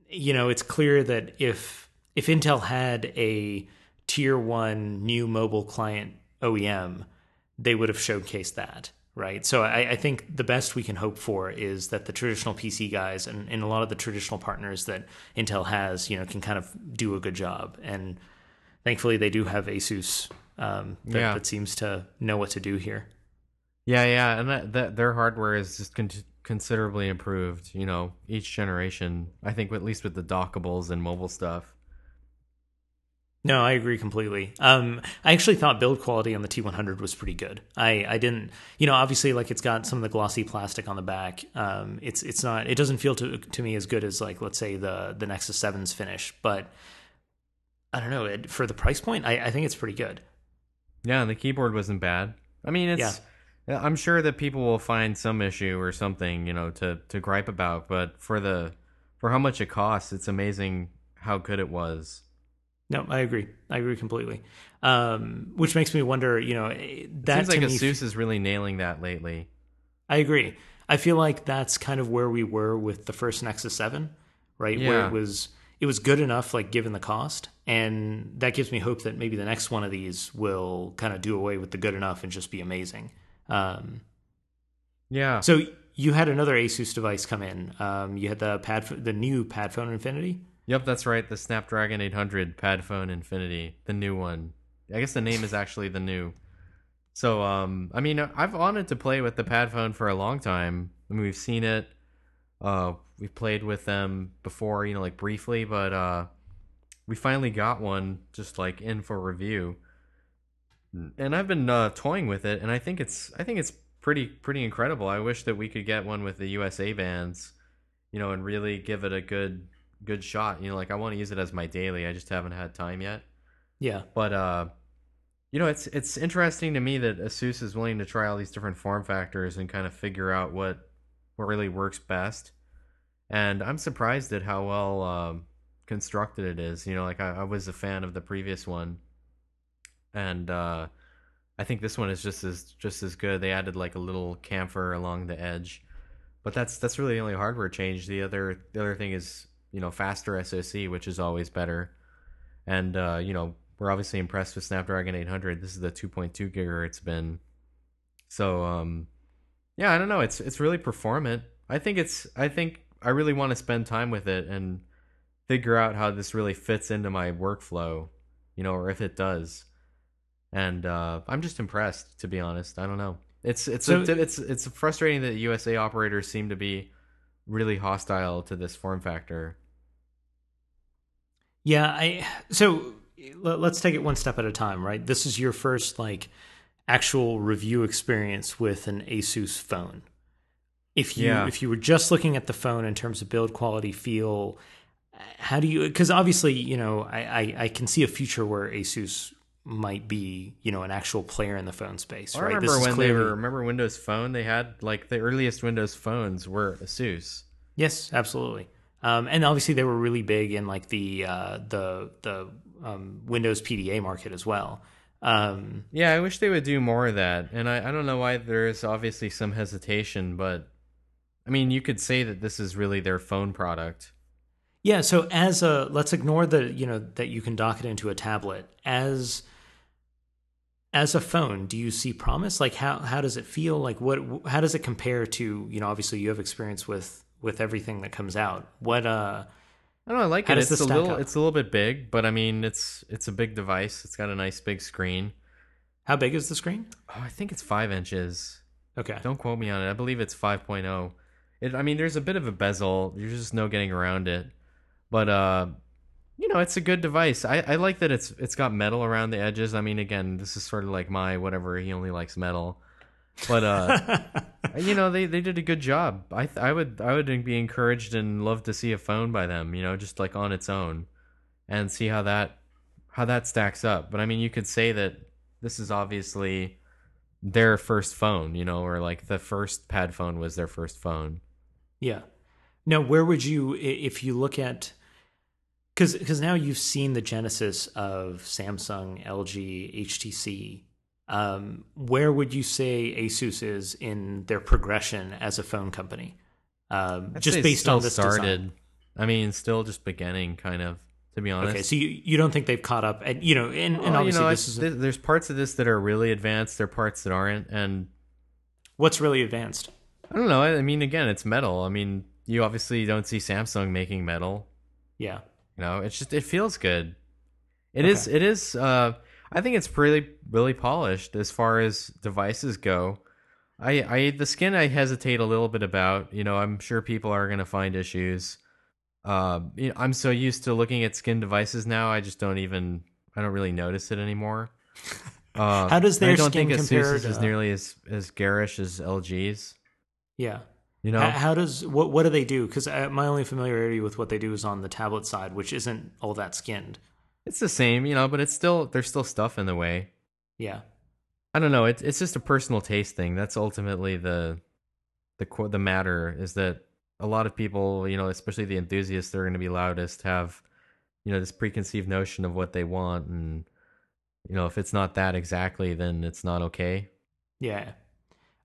[SPEAKER 1] You know, it's clear that if if Intel had a tier one new mobile client OEM, they would have showcased that, right? So I, I think the best we can hope for is that the traditional PC guys and, and a lot of the traditional partners that Intel has, you know, can kind of do a good job. And thankfully, they do have Asus um, that,
[SPEAKER 2] Yeah.
[SPEAKER 1] that seems to know what to do here.
[SPEAKER 2] Yeah, yeah, and that, that their hardware is just con- considerably improved. You know, each generation. I think at least with the dockables and mobile stuff.
[SPEAKER 1] No, I agree completely. Um, I actually thought build quality on the T100 was pretty good. I, I didn't, you know, obviously like it's got some of the glossy plastic on the back. Um, it's it's not, it doesn't feel to to me as good as like let's say the the Nexus 7's finish, but I don't know. It, for the price point, I, I think it's pretty good.
[SPEAKER 2] Yeah, the keyboard wasn't bad. I mean, it's. yeah, I'm sure that people will find some issue or something, you know, to to gripe about. But for the for how much it costs, it's amazing how good it was.
[SPEAKER 1] No, I agree. I agree completely. Um, which makes me wonder, you know, eh, that
[SPEAKER 2] Seems like
[SPEAKER 1] me
[SPEAKER 2] Asus is really nailing that lately.
[SPEAKER 1] I agree. I feel like that's kind of where we were with the first Nexus 7, right? Where it was it was good enough like given the cost and that gives me hope that maybe the next one of these will kind of do away with the good enough and just be amazing. Um,
[SPEAKER 2] Yeah.
[SPEAKER 1] so you had another Asus device come in. Um, you had the pad the new PadFone Infinity.
[SPEAKER 2] Yep, that's right. The Snapdragon 800 PadFone Infinity, the new one. I guess the name is actually the new. So, um, I mean, I've wanted to play with the PadFone for a long time. I mean, we've seen it. Uh, we've played with them before, you know, like briefly, but uh, we finally got one just like in for review. And I've been uh, toying with it, and I think it's I think it's pretty pretty incredible. I wish that we could get one with the USA bands, you know, and really give it a good good shot. You know, like I want to use it as my daily. I just haven't had time yet.
[SPEAKER 1] Yeah.
[SPEAKER 2] But uh you know, it's it's interesting to me that Asus is willing to try all these different form factors and kind of figure out what what really works best. And I'm surprised at how well um, constructed it is. You know, like I, I was a fan of the previous one, and uh, I think this one is just as just as good. They added like a little chamfer along the edge, but that's that's really the only hardware change. The other the other thing is you know faster SoC, which is always better. And uh, you know we're obviously impressed with Snapdragon 800. This is the 2.2 gigahertz bin. So um, yeah, I don't know. It's it's really performant. I think it's I think I really want to spend time with it and figure out how this really fits into my workflow, you know, or if it does. And uh, I'm just impressed, to be honest. I don't know. It's it's
[SPEAKER 1] So-
[SPEAKER 2] a, it's it's frustrating that USA operators seem to be really hostile to this form factor.
[SPEAKER 1] Yeah, I so let- let's take it one step at a time, right? This is your first like actual review experience with an Asus phone. If you
[SPEAKER 2] Yeah.
[SPEAKER 1] if you were just looking at the phone in terms of build quality, feel, how do you? Because obviously, you know, I, I I can see a future where Asus might be, you know, an actual player in the phone space,
[SPEAKER 2] I
[SPEAKER 1] right?
[SPEAKER 2] remember
[SPEAKER 1] This is
[SPEAKER 2] when they were remember Windows Phone. They had like the earliest Windows phones were Asus.
[SPEAKER 1] Yes, absolutely. Um, and obviously, they were really big in like the uh, the the um, Windows PDA market as well. Um,
[SPEAKER 2] Yeah, I wish they would do more of that. And I, I don't know why there's obviously some hesitation, but I mean, you could say that this is really their phone product.
[SPEAKER 1] Yeah, so as a let's ignore the you know that you can dock it into a tablet as as a phone. Do you see promise? Like how how does it feel? Like what how does it compare to you know obviously you have experience with with everything that comes out. What uh
[SPEAKER 2] I don't know, I like it. It's a little
[SPEAKER 1] up?
[SPEAKER 2] it's a little bit big, but I mean it's it's a big device. It's got a nice big screen.
[SPEAKER 1] how big is the screen?
[SPEAKER 2] Oh, I think it's five inches.
[SPEAKER 1] Okay.
[SPEAKER 2] Don't quote me on it. I believe it's 5.0. It, I mean, there's a bit of a bezel. There's just no getting around it. But uh, you know, it's a good device. I, I like that it's it's got metal around the edges. I mean, again, this is sort of like my whatever. He only likes metal. But uh, you know, they, they did a good job. I I would I would be encouraged and love to see a phone by them. You know, just like on its own, and see how that how that stacks up. But I mean, you could say that this is obviously their first phone, you know, or like the first pad phone was their first phone.
[SPEAKER 1] Yeah. Now, where would you, if you look at, because because now you've seen the genesis of Samsung, LG, HTC. Um, where would you say ASUS is in their progression as a phone company? Um, just based on this
[SPEAKER 2] started.
[SPEAKER 1] design.
[SPEAKER 2] I mean, still just beginning, kind of. To be honest.
[SPEAKER 1] Okay, so you, you don't think they've caught up, and you know, and, and
[SPEAKER 2] Well, you
[SPEAKER 1] obviously
[SPEAKER 2] know,
[SPEAKER 1] this is
[SPEAKER 2] th- there's parts of this that are really advanced. There are parts that aren't, and
[SPEAKER 1] what's really advanced.
[SPEAKER 2] I don't know. I mean, again, it's metal. I mean, you obviously don't see Samsung making metal.
[SPEAKER 1] Yeah,
[SPEAKER 2] You know, it's just it feels good. It is.
[SPEAKER 1] Okay.
[SPEAKER 2] It is. Uh, I think it's really really polished as far as devices go. I I the skin I hesitate a little bit about. You know, I'm sure people are going to find issues. Uh, you know, I'm so used to looking at skin devices now. I just don't even. I don't really notice it anymore. Uh,
[SPEAKER 1] How does their I
[SPEAKER 2] don't
[SPEAKER 1] skin
[SPEAKER 2] think Asus is nearly as as garish as LG's.
[SPEAKER 1] Yeah.
[SPEAKER 2] You know,
[SPEAKER 1] How, how does what what do they do? Because uh, my only familiarity with what they do is on the tablet side, which isn't all that skinned.
[SPEAKER 2] it's the same. You know, but it's still there's still stuff in the way.
[SPEAKER 1] Yeah,
[SPEAKER 2] I don't know. It's it's just a personal taste thing. That's ultimately the the the matter is that a lot of people, you know, especially the enthusiasts, that are going to be loudest, have you know this preconceived notion of what they want, and you know if it's not that exactly, then it's not okay.
[SPEAKER 1] yeah.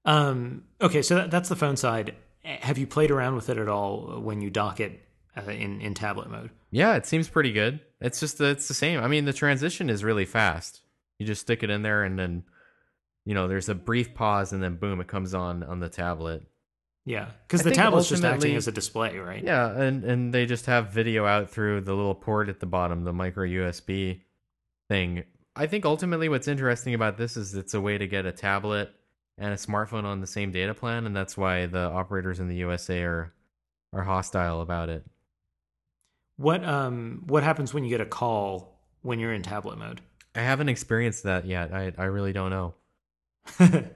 [SPEAKER 1] Um, okay, so that, that's the phone side. Have you played around with it at all when you dock it uh, in in tablet mode?
[SPEAKER 2] Yeah, it seems pretty good. It's just it's the same. I mean, the transition is really fast. You just stick it in there, and then you know there's a brief pause, and then boom, it comes on on the tablet.
[SPEAKER 1] Yeah, because the tablet's just acting as a display, right?
[SPEAKER 2] Yeah, and and they just have video out through the little port at the bottom, the micro USB thing. I think ultimately what's interesting about this is it's a way to get a tablet and a smartphone on the same data plan, and that's why the operators in the USA are are hostile about it.
[SPEAKER 1] What um what happens when you get a call when you're in tablet mode?
[SPEAKER 2] I haven't experienced that yet. I I really don't know.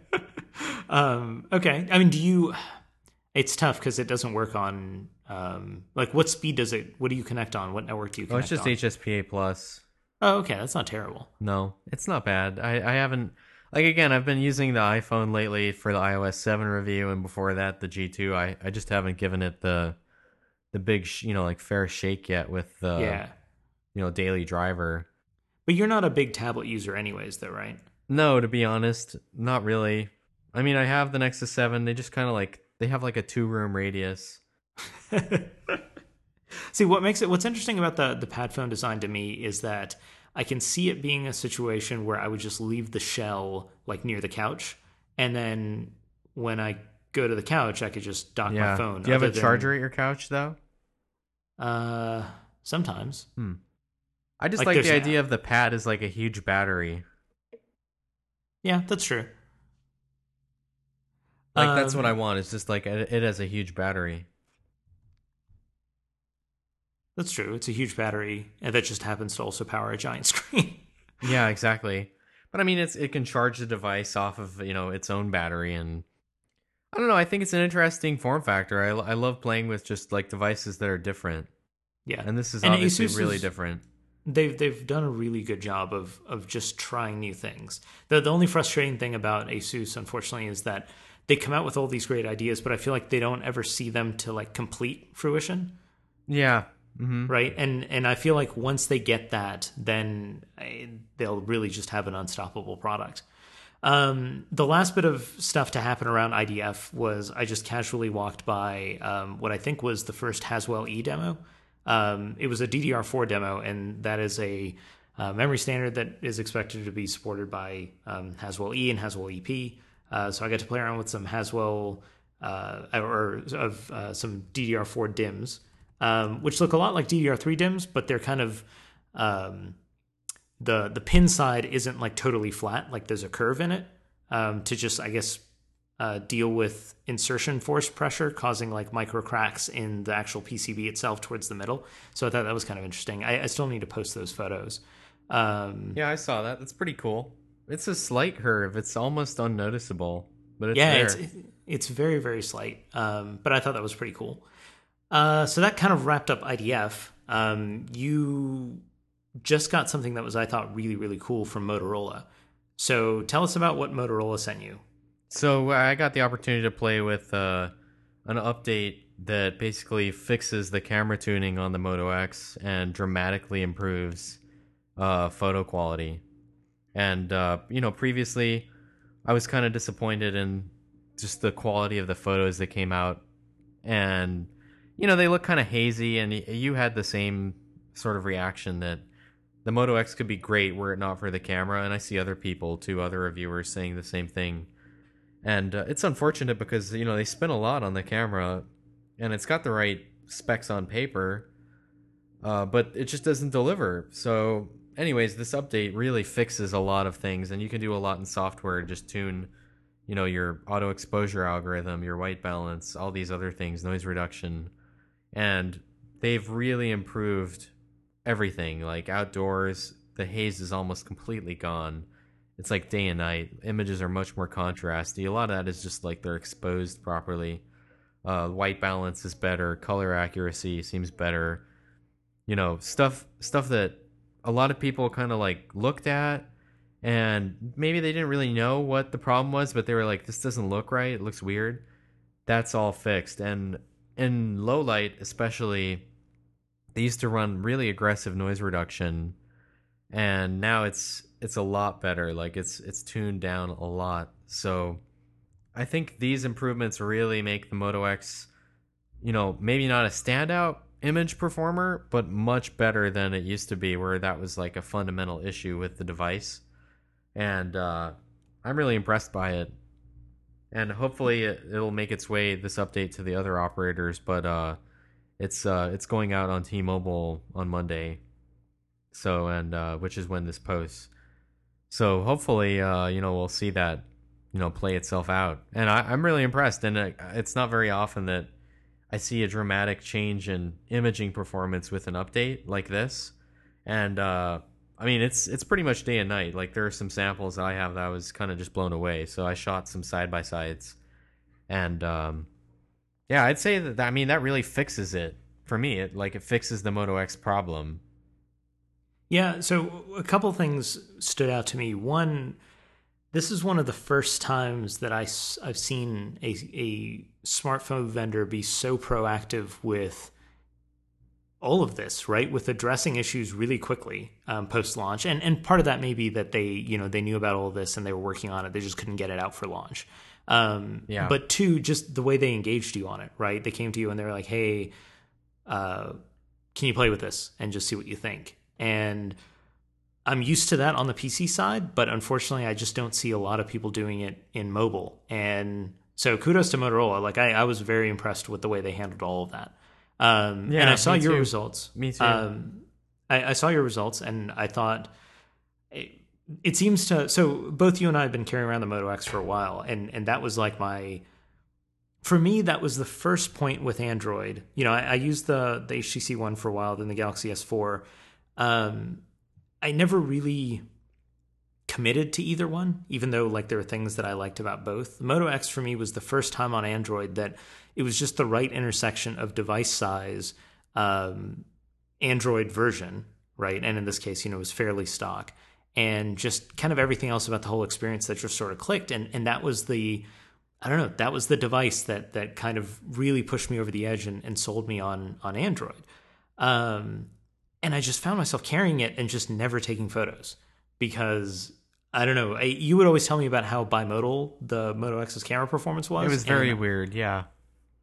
[SPEAKER 1] um, okay. I mean, do you? It's tough because it doesn't work on. Um, like, what speed does it? What do you connect on? What network do you connect Oh,
[SPEAKER 2] it's just
[SPEAKER 1] on?
[SPEAKER 2] HSPA plus.
[SPEAKER 1] oh, okay. That's not terrible.
[SPEAKER 2] No, it's not bad. I, I haven't like again. I've been using the iPhone lately for the iOS seven review, and before that the G two. I I just haven't given it the the big sh- you know like fair shake yet with the
[SPEAKER 1] yeah,
[SPEAKER 2] you know daily driver.
[SPEAKER 1] but you're not a big tablet user, anyways, though, right?
[SPEAKER 2] No, to be honest, not really. I mean, I have the Nexus seven. They just kind of like they have like a two room radius.
[SPEAKER 1] See, what makes it what's interesting about the the pad phone design to me is that I can see it being a situation where I would just leave the shell like near the couch, and then when I go to the couch, I could just dock
[SPEAKER 2] Yeah.
[SPEAKER 1] my phone.
[SPEAKER 2] Do you have a
[SPEAKER 1] than-
[SPEAKER 2] charger at your couch though?
[SPEAKER 1] Uh, sometimes.
[SPEAKER 2] I just
[SPEAKER 1] Like,
[SPEAKER 2] like, the idea of the pad as like a huge battery.
[SPEAKER 1] Yeah, that's true.
[SPEAKER 2] Like that's what
[SPEAKER 1] Um,
[SPEAKER 2] I want. It's just like it, it has a huge battery.
[SPEAKER 1] That's true. It's a huge battery and that just happens to also power a giant screen.
[SPEAKER 2] Yeah, exactly. But I mean, it's it can charge the device off of you know its own battery, and I don't know. I think it's an interesting form factor. I, I love playing with just like devices that are different,
[SPEAKER 1] yeah,
[SPEAKER 2] and this is
[SPEAKER 1] And
[SPEAKER 2] obviously
[SPEAKER 1] Asus
[SPEAKER 2] really
[SPEAKER 1] is-
[SPEAKER 2] different.
[SPEAKER 1] they've they've done a really good job of of just trying new things. The the only frustrating thing about ASUS, unfortunately, is that they come out with all these great ideas, but I feel like they don't ever see them to like complete fruition,
[SPEAKER 2] Yeah. Hmm
[SPEAKER 1] right? And and I feel like once they get that, then eh, they'll really just have an unstoppable product. Um, the last bit of stuff to happen around IDF was I just casually walked by um, what I think was the first Haswell E demo. Um, it was a DDR4 demo, and that is a uh, memory standard that is expected to be supported by um, Haswell E and Haswell EP. Uh, so I got to play around with some Haswell uh, or of uh, some DDR4 DIMMs, um, which look a lot like DDR3 DIMMs, but they're kind of um, the the pin side isn't like totally flat, like there's a curve in it um, to just I guess uh, deal with insertion force pressure causing like micro cracks in the actual PCB itself towards the middle. So I thought that was kind of interesting. I, I still need to post those photos. Um,
[SPEAKER 2] yeah, I saw that. That's pretty cool. It's a slight curve. It's almost unnoticeable, but it's
[SPEAKER 1] yeah,
[SPEAKER 2] there.
[SPEAKER 1] it's it's very very slight. Um, but I thought that was pretty cool. Uh, so that kind of wrapped up IDF. Um, you just got something that was I thought really really cool from Motorola. So tell us about what Motorola sent you.
[SPEAKER 2] So I got the opportunity to play with uh, an update that basically fixes the camera tuning on the Moto X and dramatically improves uh, photo quality. And uh, you know, previously I was kind of disappointed in just the quality of the photos that came out, and you know they look kind of hazy. And you had the same sort of reaction that the Moto X could be great were it not for the camera. And I see other people, two other reviewers, saying the same thing and uh, it's unfortunate because you know they spent a lot on the camera and it's got the right specs on paper uh, but it just doesn't deliver so anyways this update really fixes a lot of things and you can do a lot in software just tune you know your auto exposure algorithm your white balance all these other things noise reduction and they've really improved everything like outdoors the haze is almost completely gone it's like day and night. Images are much more contrasty. A lot of that is just like they're exposed properly. Uh, white balance is better. Color accuracy seems better. You know, stuff stuff that a lot of people kind of like looked at and maybe they didn't really know what the problem was, but they were like, "This doesn't look right. It looks weird." That's all fixed. And in low light, especially, they used to run really aggressive noise reduction, and now it's it's a lot better. Like it's it's tuned down a lot. So I think these improvements really make the Moto X, you know, maybe not a standout image performer, but much better than it used to be, where that was like a fundamental issue with the device. And uh, I'm really impressed by it. And hopefully it, will make its way this update to the other operators. But uh, it's uh, it's going out on T-Mobile on Monday. So and uh, which is when this posts. So hopefully, uh, you know, we'll see that, you know, play itself out. And I, am really impressed. And it, it's not very often that I see a dramatic change in imaging performance with an update like this. And uh, I mean, it's it's pretty much day and night. Like there are some samples I have that I was kind of just blown away. So I shot some side by sides, and um, yeah, I'd say that I mean that really fixes it for me. It like it fixes the Moto X problem
[SPEAKER 1] yeah, so a couple things stood out to me. One, this is one of the first times that I, I've seen a, a smartphone vendor be so proactive with all of this, right? With addressing issues really quickly um, post launch, and and part of that may be that they you know they knew about all of this and they were working on it. They just couldn't get it out for launch. Um, yeah. But two, just the way they engaged you on it, right? They came to you and they were like, "Hey, uh, can you play with this and just see what you think?" And I'm used to that on the PC side, but unfortunately, I just don't see a lot of people doing it in mobile. And so kudos to Motorola. Like I, I was very impressed with the way they handled all of that. Um, yeah, and I saw your
[SPEAKER 2] too.
[SPEAKER 1] results.
[SPEAKER 2] Me too.
[SPEAKER 1] Um, I, I, saw your results, and I thought it, it, seems to. So both you and I have been carrying around the Moto X for a while, and and that was like my. For me, that was the first point with Android. You know, I, I used the the HTC One for a while, then the Galaxy S4 um, I never really committed to either one, even though like there were things that I liked about both. The Moto X for me was the first time on Android that it was just the right intersection of device size, um, Android version, right? And in this case, you know, it was fairly stock, and just kind of everything else about the whole experience that just sort of clicked. And and that was the I don't know, that was the device that that kind of really pushed me over the edge and, and sold me on on Android. Um, and I just found myself carrying it and just never taking photos because I don't know. I, you would always tell me about how bimodal the Moto X's camera performance was.
[SPEAKER 2] It was very weird, yeah.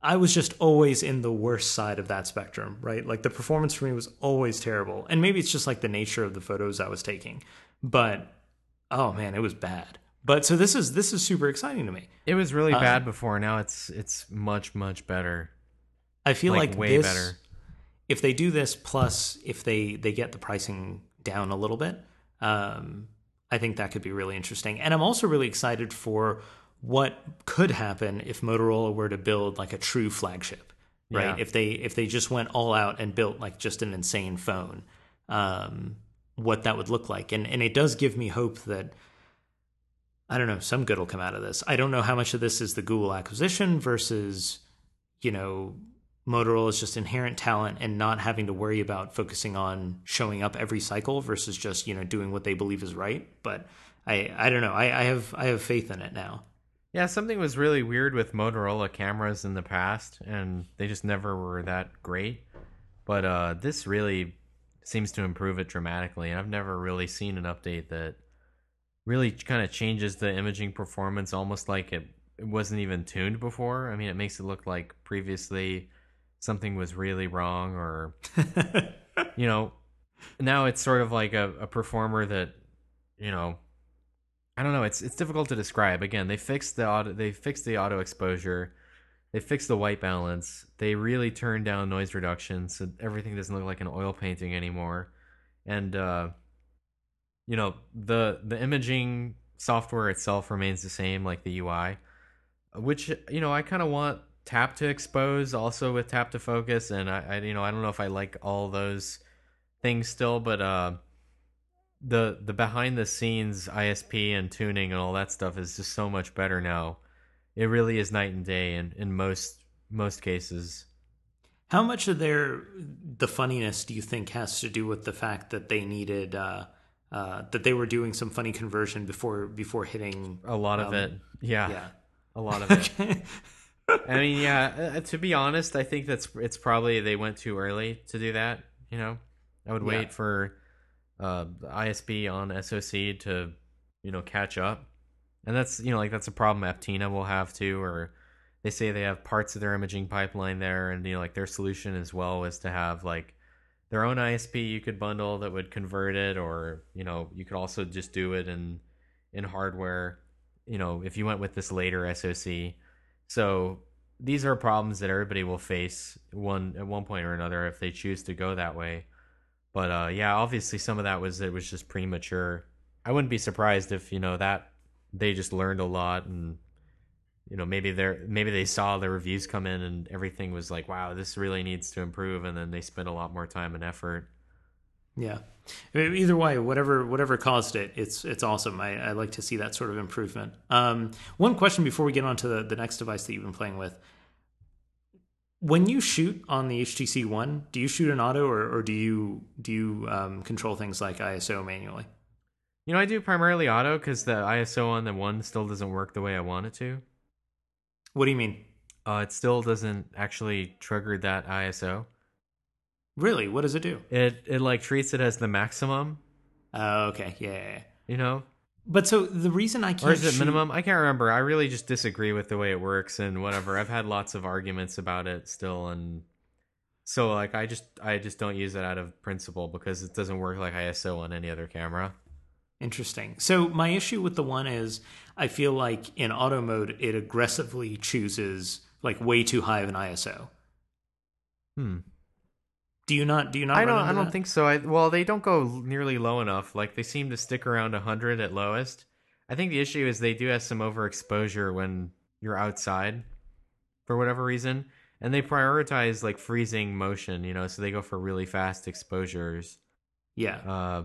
[SPEAKER 1] I was just always in the worst side of that spectrum, right? Like the performance for me was always terrible. And maybe it's just like the nature of the photos I was taking. But oh man, it was bad. But so this is this is super exciting to me.
[SPEAKER 2] It was really uh, bad before. Now it's it's much much better.
[SPEAKER 1] I feel like, like way this, better. If they do this, plus if they they get the pricing down a little bit, um, I think that could be really interesting. And I'm also really excited for what could happen if Motorola were to build like a true flagship, right? Yeah. If they if they just went all out and built like just an insane phone, um, what that would look like. And and it does give me hope that I don't know, some good will come out of this. I don't know how much of this is the Google acquisition versus, you know, Motorola's just inherent talent and not having to worry about focusing on showing up every cycle versus just, you know, doing what they believe is right. But I I don't know. I, I have I have faith in it now.
[SPEAKER 2] Yeah, something was really weird with Motorola cameras in the past, and they just never were that great. But uh, this really seems to improve it dramatically, and I've never really seen an update that really kind of changes the imaging performance almost like it, it wasn't even tuned before. I mean, it makes it look like previously something was really wrong, or, you know, now it's sort of like a, a performer that, you know, I don't know. It's it's difficult to describe. Again, they fixed the auto. They fixed the auto exposure. They fixed the white balance. They really turned down noise reduction, so everything doesn't look like an oil painting anymore. And uh, you know the the imaging software itself remains the same, like the UI, which you know I kind of want tap to expose also with tap to focus, and I, I you know I don't know if I like all those things still, but uh the the behind the scenes ISP and tuning and all that stuff is just so much better now. It really is night and day in, in most most cases.
[SPEAKER 1] How much of their the funniness do you think has to do with the fact that they needed uh, uh, that they were doing some funny conversion before before hitting
[SPEAKER 2] a lot um, of it? Yeah, yeah, a lot of it. I mean, yeah. Uh, to be honest, I think that's it's probably they went too early to do that. You know, I would wait yeah. for uh, ISP on SoC to you know catch up, and that's you know like that's a problem Aptina will have too, or they say they have parts of their imaging pipeline there, and you know like their solution as well is to have like their own ISP you could bundle that would convert it, or you know you could also just do it in in hardware. You know if you went with this later SoC, so these are problems that everybody will face one at one point or another if they choose to go that way. But uh, yeah, obviously some of that was it was just premature. I wouldn't be surprised if you know that they just learned a lot and you know maybe they're maybe they saw the reviews come in and everything was like wow this really needs to improve and then they spent a lot more time and effort.
[SPEAKER 1] Yeah. Either way whatever whatever caused it it's it's awesome. I, I like to see that sort of improvement. Um, one question before we get on to the, the next device that you've been playing with when you shoot on the HTC One, do you shoot in auto or, or do you do you um, control things like ISO manually?
[SPEAKER 2] You know, I do primarily auto because the ISO on the one still doesn't work the way I want it to.
[SPEAKER 1] What do you mean?
[SPEAKER 2] Uh, it still doesn't actually trigger that ISO.
[SPEAKER 1] Really? What does it do?
[SPEAKER 2] It it like treats it as the maximum.
[SPEAKER 1] Oh, okay. Yeah.
[SPEAKER 2] You know,
[SPEAKER 1] but so the reason I can't
[SPEAKER 2] or is it
[SPEAKER 1] shoot...
[SPEAKER 2] minimum? I can't remember. I really just disagree with the way it works and whatever. I've had lots of arguments about it still, and so like I just I just don't use it out of principle because it doesn't work like ISO on any other camera.
[SPEAKER 1] Interesting. So my issue with the one is I feel like in auto mode it aggressively chooses like way too high of an ISO.
[SPEAKER 2] Hmm.
[SPEAKER 1] Do you not? Do you not?
[SPEAKER 2] I don't. I don't
[SPEAKER 1] that?
[SPEAKER 2] think so. I, well, they don't go nearly low enough. Like they seem to stick around hundred at lowest. I think the issue is they do have some overexposure when you're outside, for whatever reason, and they prioritize like freezing motion. You know, so they go for really fast exposures.
[SPEAKER 1] Yeah.
[SPEAKER 2] Uh,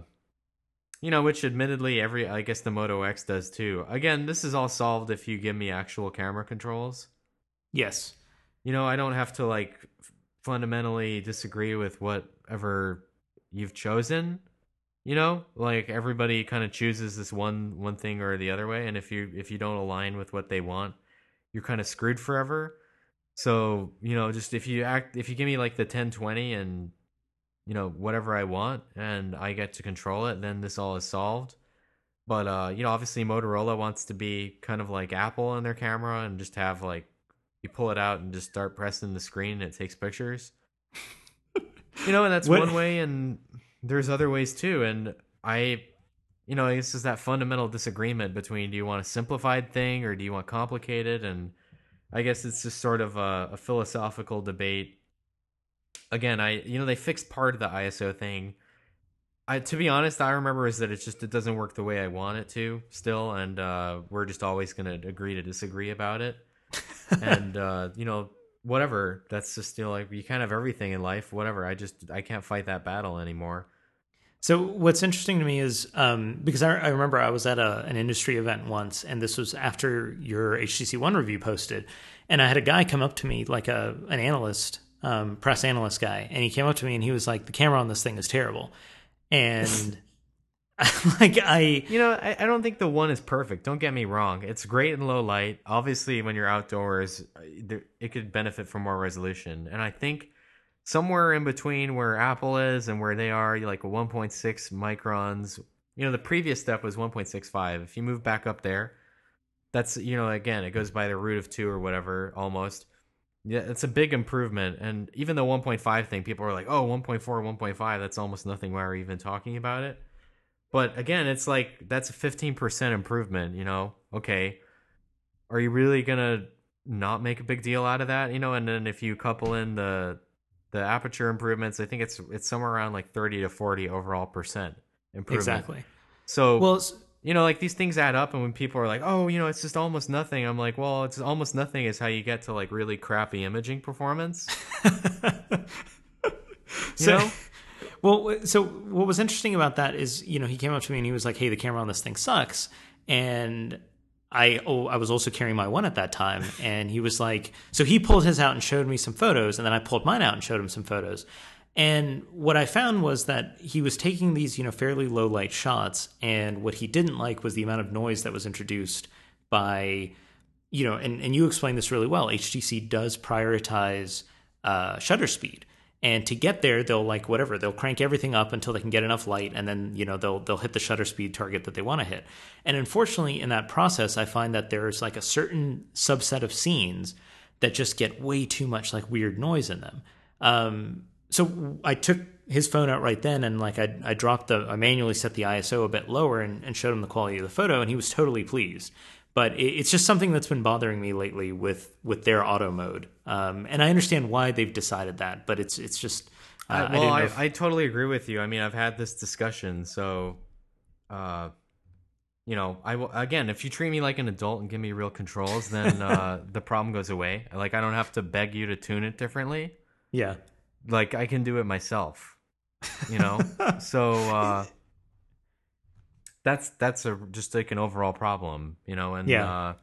[SPEAKER 2] you know, which admittedly every I guess the Moto X does too. Again, this is all solved if you give me actual camera controls.
[SPEAKER 1] Yes.
[SPEAKER 2] You know, I don't have to like fundamentally disagree with whatever you've chosen you know? Like everybody kind of chooses this one one thing or the other way and if you if you don't align with what they want you're kind of screwed forever. So you know just if you act if you give me like the 1020 and you know whatever i want and i get to control it then this all is solved. But uh you know obviously motorola wants to be kind of like apple in their camera and just have like you pull it out and just start pressing the screen and it takes pictures. you know, and that's
[SPEAKER 1] What-
[SPEAKER 2] one way, and there's other ways too. And I, you know, this is that fundamental disagreement between do you want a simplified thing or do you want complicated? And I guess it's just sort of a, a philosophical debate. Again, I, you know, they fixed part of the ISO thing. I, to be honest, I remember is that it's just it doesn't work the way I want it to still, and uh, we're just always going to agree to disagree about it. And uh, you know, whatever. That's just you know like you can't have everything in life. Whatever. I just I can't fight that battle anymore.
[SPEAKER 1] So what's interesting to me is um, because I, I remember I was at a, an industry event once, and this was after your HTC One review posted, and I had a guy come up to me like a an analyst, um, press analyst guy, and he came up to me and he was like, "The camera on this thing is terrible," and like I
[SPEAKER 2] You know, I, I don't think the one is perfect. Don't get me wrong. It's great in low light. Obviously, when you're outdoors, uh, it could benefit from more resolution. And I think somewhere in between where Apple is and where they are, like 1.6 microns. You know, the previous step was 1.65. If you move back up there, that's you know, again, it goes by the root of two or whatever almost. Yeah, it's a big improvement. And even the 1.5 thing, people are like, oh, 1.4, 1.5, that's almost nothing. Why are we even talking about it? But again, it's like that's a 15% improvement, you know? Okay. Are you really going to not make a big deal out of that, you know? And then if you couple in the the aperture improvements, I think it's it's somewhere around like 30 to 40 overall percent improvement.
[SPEAKER 1] exactly.
[SPEAKER 2] So
[SPEAKER 1] Well,
[SPEAKER 2] you know, like these things add up, and when people are like, "Oh, you know, it's just almost nothing," I'm like, "Well, it's almost nothing is how you get to like really crappy imaging performance." You
[SPEAKER 1] so,
[SPEAKER 2] know?
[SPEAKER 1] Well, so what was interesting about that is, you know, he came up to me and he was like, "Hey, the camera on this thing sucks," and I oh, I was also carrying my one at that time, and he was like, so he pulled his out and showed me some photos, and then I pulled mine out and showed him some photos. And what I found was that he was taking these, you know, fairly low light shots, and what he didn't like was the amount of noise that was introduced by, you know, and, and you explained this really well. HTC does prioritize uh, shutter speed, and to get there, they'll like whatever they'll crank everything up until they can get enough light, and then you know they'll they'll hit the shutter speed target that they want to hit. And unfortunately, in that process, I find that there's like a certain subset of scenes that just get way too much like weird noise in them. Um, so I took his phone out right then and like I, I dropped the I manually set the ISO a bit lower and, and showed him the quality of the photo and he was totally pleased. But it, it's just something that's been bothering me lately with with their auto mode. Um, and I understand why they've decided that, but it's it's just uh, I
[SPEAKER 2] well, I,
[SPEAKER 1] if-
[SPEAKER 2] I totally agree with you. I mean, I've had this discussion, so, uh, you know, I will again. If you treat me like an adult and give me real controls, then uh, the problem goes away. Like I don't have to beg you to tune it differently.
[SPEAKER 1] yeah.
[SPEAKER 2] Like I can do it myself. You know, so uh, that's that's a just like an overall problem. You know, and
[SPEAKER 1] Yeah.
[SPEAKER 2] Uh,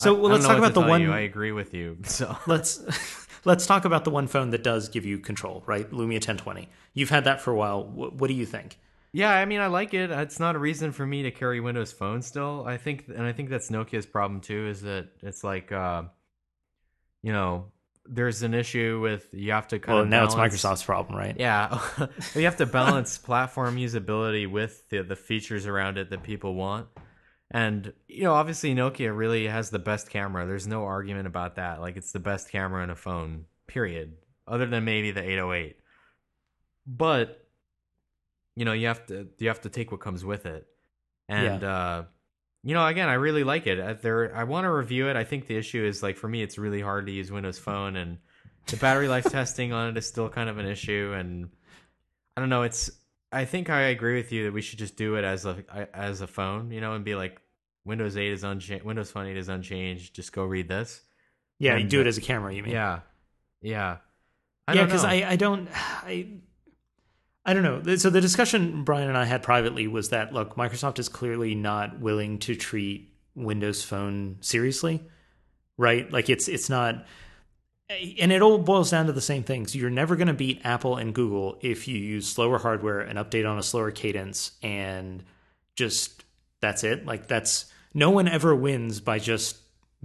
[SPEAKER 1] So, well, let's talk about the one-
[SPEAKER 2] you. I agree with you. So
[SPEAKER 1] let's let's talk about the one phone that does give you control, right? Lumia 1020. You've had that for a while. What, what do you think?
[SPEAKER 2] Yeah, I mean, I like it. It's not a reason for me to carry Windows Phone still. I think, and I think that's Nokia's problem too. Is that it's like, uh, you know, there's an issue with you have to kind
[SPEAKER 1] Well,
[SPEAKER 2] of
[SPEAKER 1] now it's Microsoft's problem, right?
[SPEAKER 2] Yeah, you have to balance platform usability with the the features around it that people want. And you know, obviously, Nokia really has the best camera. There's no argument about that. Like, it's the best camera in a phone. Period. Other than maybe the 808. But you know, you have to you have to take what comes with it. And uh you know, again, I really like it. Uh, There, I want to review it. I think the issue is like for me, it's really hard to use Windows Phone, and the battery life testing on it is still kind of an issue. And I don't know. It's. I think I agree with you that we should just do it as a as a phone, you know, and be like Windows 8 is unchanged, Windows Phone 8 is unchanged. Just go read this.
[SPEAKER 1] Yeah, you do it as a camera. You mean?
[SPEAKER 2] Yeah, yeah, I
[SPEAKER 1] yeah, because. I, I don't I I don't know. So the discussion Brian and I had privately was that look, Microsoft is clearly not willing to treat Windows Phone seriously, right? Like it's it's not, and it all boils down to the same things. You're never going to beat Apple and Google if you use slower hardware and update on a slower cadence, and just that's it. Like that's no one ever wins by just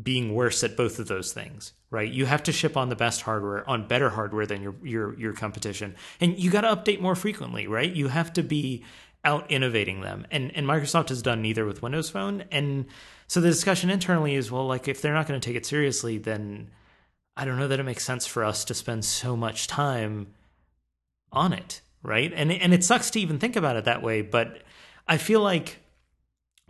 [SPEAKER 1] being worse at both of those things, right? You have to ship on the best hardware, on better hardware than your your your competition, and you got to update more frequently, right? You have to be out innovating them, and and Microsoft has done neither with Windows Phone, and so the discussion internally is well, like if they're not going to take it seriously, then I don't know that it makes sense for us to spend so much time on it, right? And and it sucks to even think about it that way, but I feel like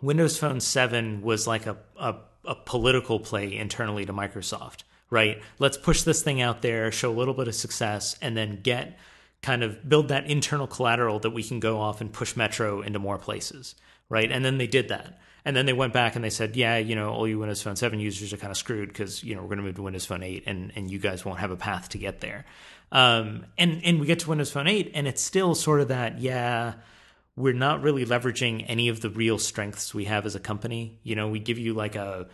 [SPEAKER 1] Windows Phone 7 was like a, a, a political play internally to Microsoft, right? Let's push this thing out there, show a little bit of success, and then get kind of build that internal collateral that we can go off and push Metro into more places, right? And then they did that. And then they went back and they said, yeah, you know, all you Windows Phone 7 users are kind of screwed because, you know, we're going to move to Windows Phone 8 and, and you guys won't have a path to get there. Um, and, and we get to Windows Phone 8 and it's still sort of that, yeah, we're not really leveraging any of the real strengths we have as a company. You know, we give you like a,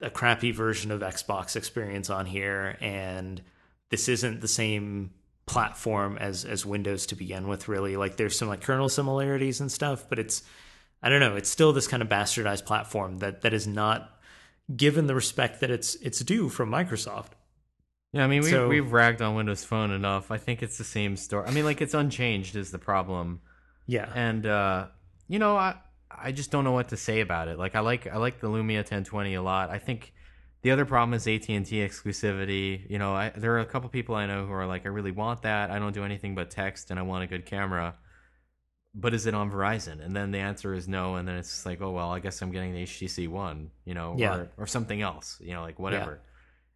[SPEAKER 1] a crappy version of Xbox experience on here and this isn't the same platform as as Windows to begin with really like there's some like kernel similarities and stuff but it's I don't know. It's still this kind of bastardized platform that that is not given the respect that it's it's due from Microsoft.
[SPEAKER 2] Yeah, I mean we so, we've ragged on Windows Phone enough. I think it's the same story. I mean, like it's unchanged is the problem.
[SPEAKER 1] Yeah,
[SPEAKER 2] and uh, you know, I I just don't know what to say about it. Like I like I like the Lumia 1020 a lot. I think the other problem is AT and T exclusivity. You know, I, there are a couple people I know who are like, I really want that. I don't do anything but text, and I want a good camera but is it on Verizon? And then the answer is no. And then it's like, oh well, I guess I'm getting the HTC One, you know,
[SPEAKER 1] yeah.
[SPEAKER 2] or or something else, you know, like whatever.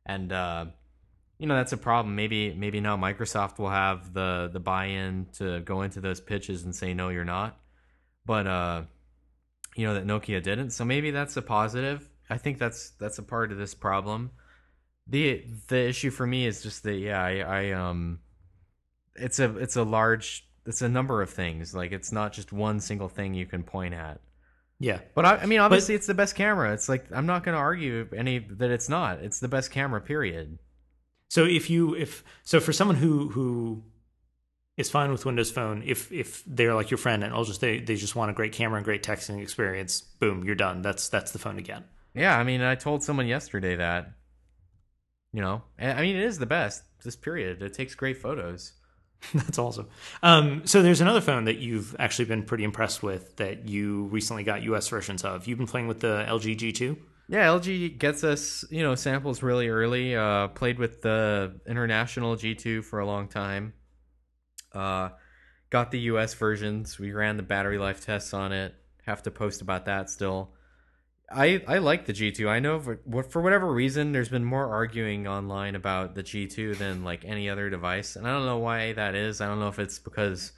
[SPEAKER 2] Yeah. And uh, you know that's a problem. Maybe maybe now Microsoft will have the the buy-in to go into those pitches and say no, you're not. But uh, you know that Nokia didn't, so maybe that's a positive. I think that's that's a part of this problem. the The issue for me is just that yeah, I, I um, it's a it's a large it's a number of things. Like it's not just one single thing you can point at.
[SPEAKER 1] Yeah,
[SPEAKER 2] but I, I mean, obviously, but, it's the best camera. It's like I'm not going to argue any that it's not. It's the best camera. Period.
[SPEAKER 1] So if you if so for someone who who is fine with Windows Phone, if if they're like your friend and I'll just they they just want a great camera and great texting experience, boom, you're done. That's that's the phone again.
[SPEAKER 2] Yeah, I mean, I told someone yesterday that. You know, I mean, it is the best. This period, it takes great photos.
[SPEAKER 1] That's awesome. Um, so there's another phone that you've actually been pretty impressed with that you recently got US versions of. You've been playing with the LG G2.
[SPEAKER 2] Yeah, LG gets us, you know, samples really early. Uh, played with the international G2 for a long time. Uh, got the US versions. We ran the battery life tests on it. Have to post about that still. I I like the G2. I know for, for whatever reason there's been more arguing online about the G2 than like any other device, and I don't know why that is. I don't know if it's because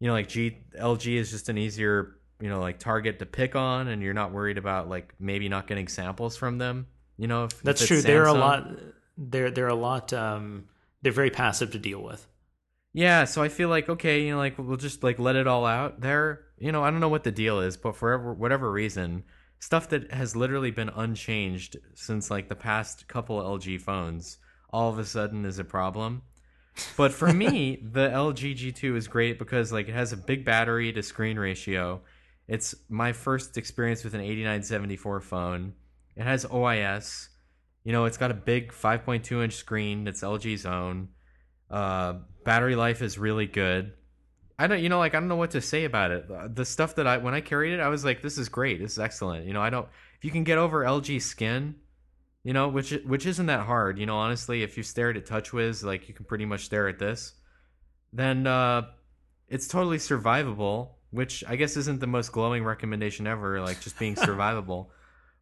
[SPEAKER 2] you know like G LG is just an easier you know like target to pick on, and you're not worried about like maybe not getting samples from them. You know, if,
[SPEAKER 1] that's
[SPEAKER 2] if
[SPEAKER 1] true. They're a lot. They're they're a lot. Um, they're very passive to deal with.
[SPEAKER 2] Yeah, so I feel like okay, you know, like we'll just like let it all out there. You know, I don't know what the deal is, but for whatever reason stuff that has literally been unchanged since like the past couple LG phones all of a sudden is a problem. But for me, the LG G2 is great because like it has a big battery to screen ratio. It's my first experience with an 8974 phone. It has OIS. You know, it's got a big 5.2 inch screen that's LG's own. Uh, battery life is really good. I don't, you know, like I don't know what to say about it. The stuff that I when I carried it, I was like, "This is great. This is excellent." You know, I don't. If you can get over LG skin, you know, which which isn't that hard. You know, honestly, if you stared at TouchWiz, like you can pretty much stare at this, then uh, it's totally survivable. Which I guess isn't the most glowing recommendation ever, like just being survivable.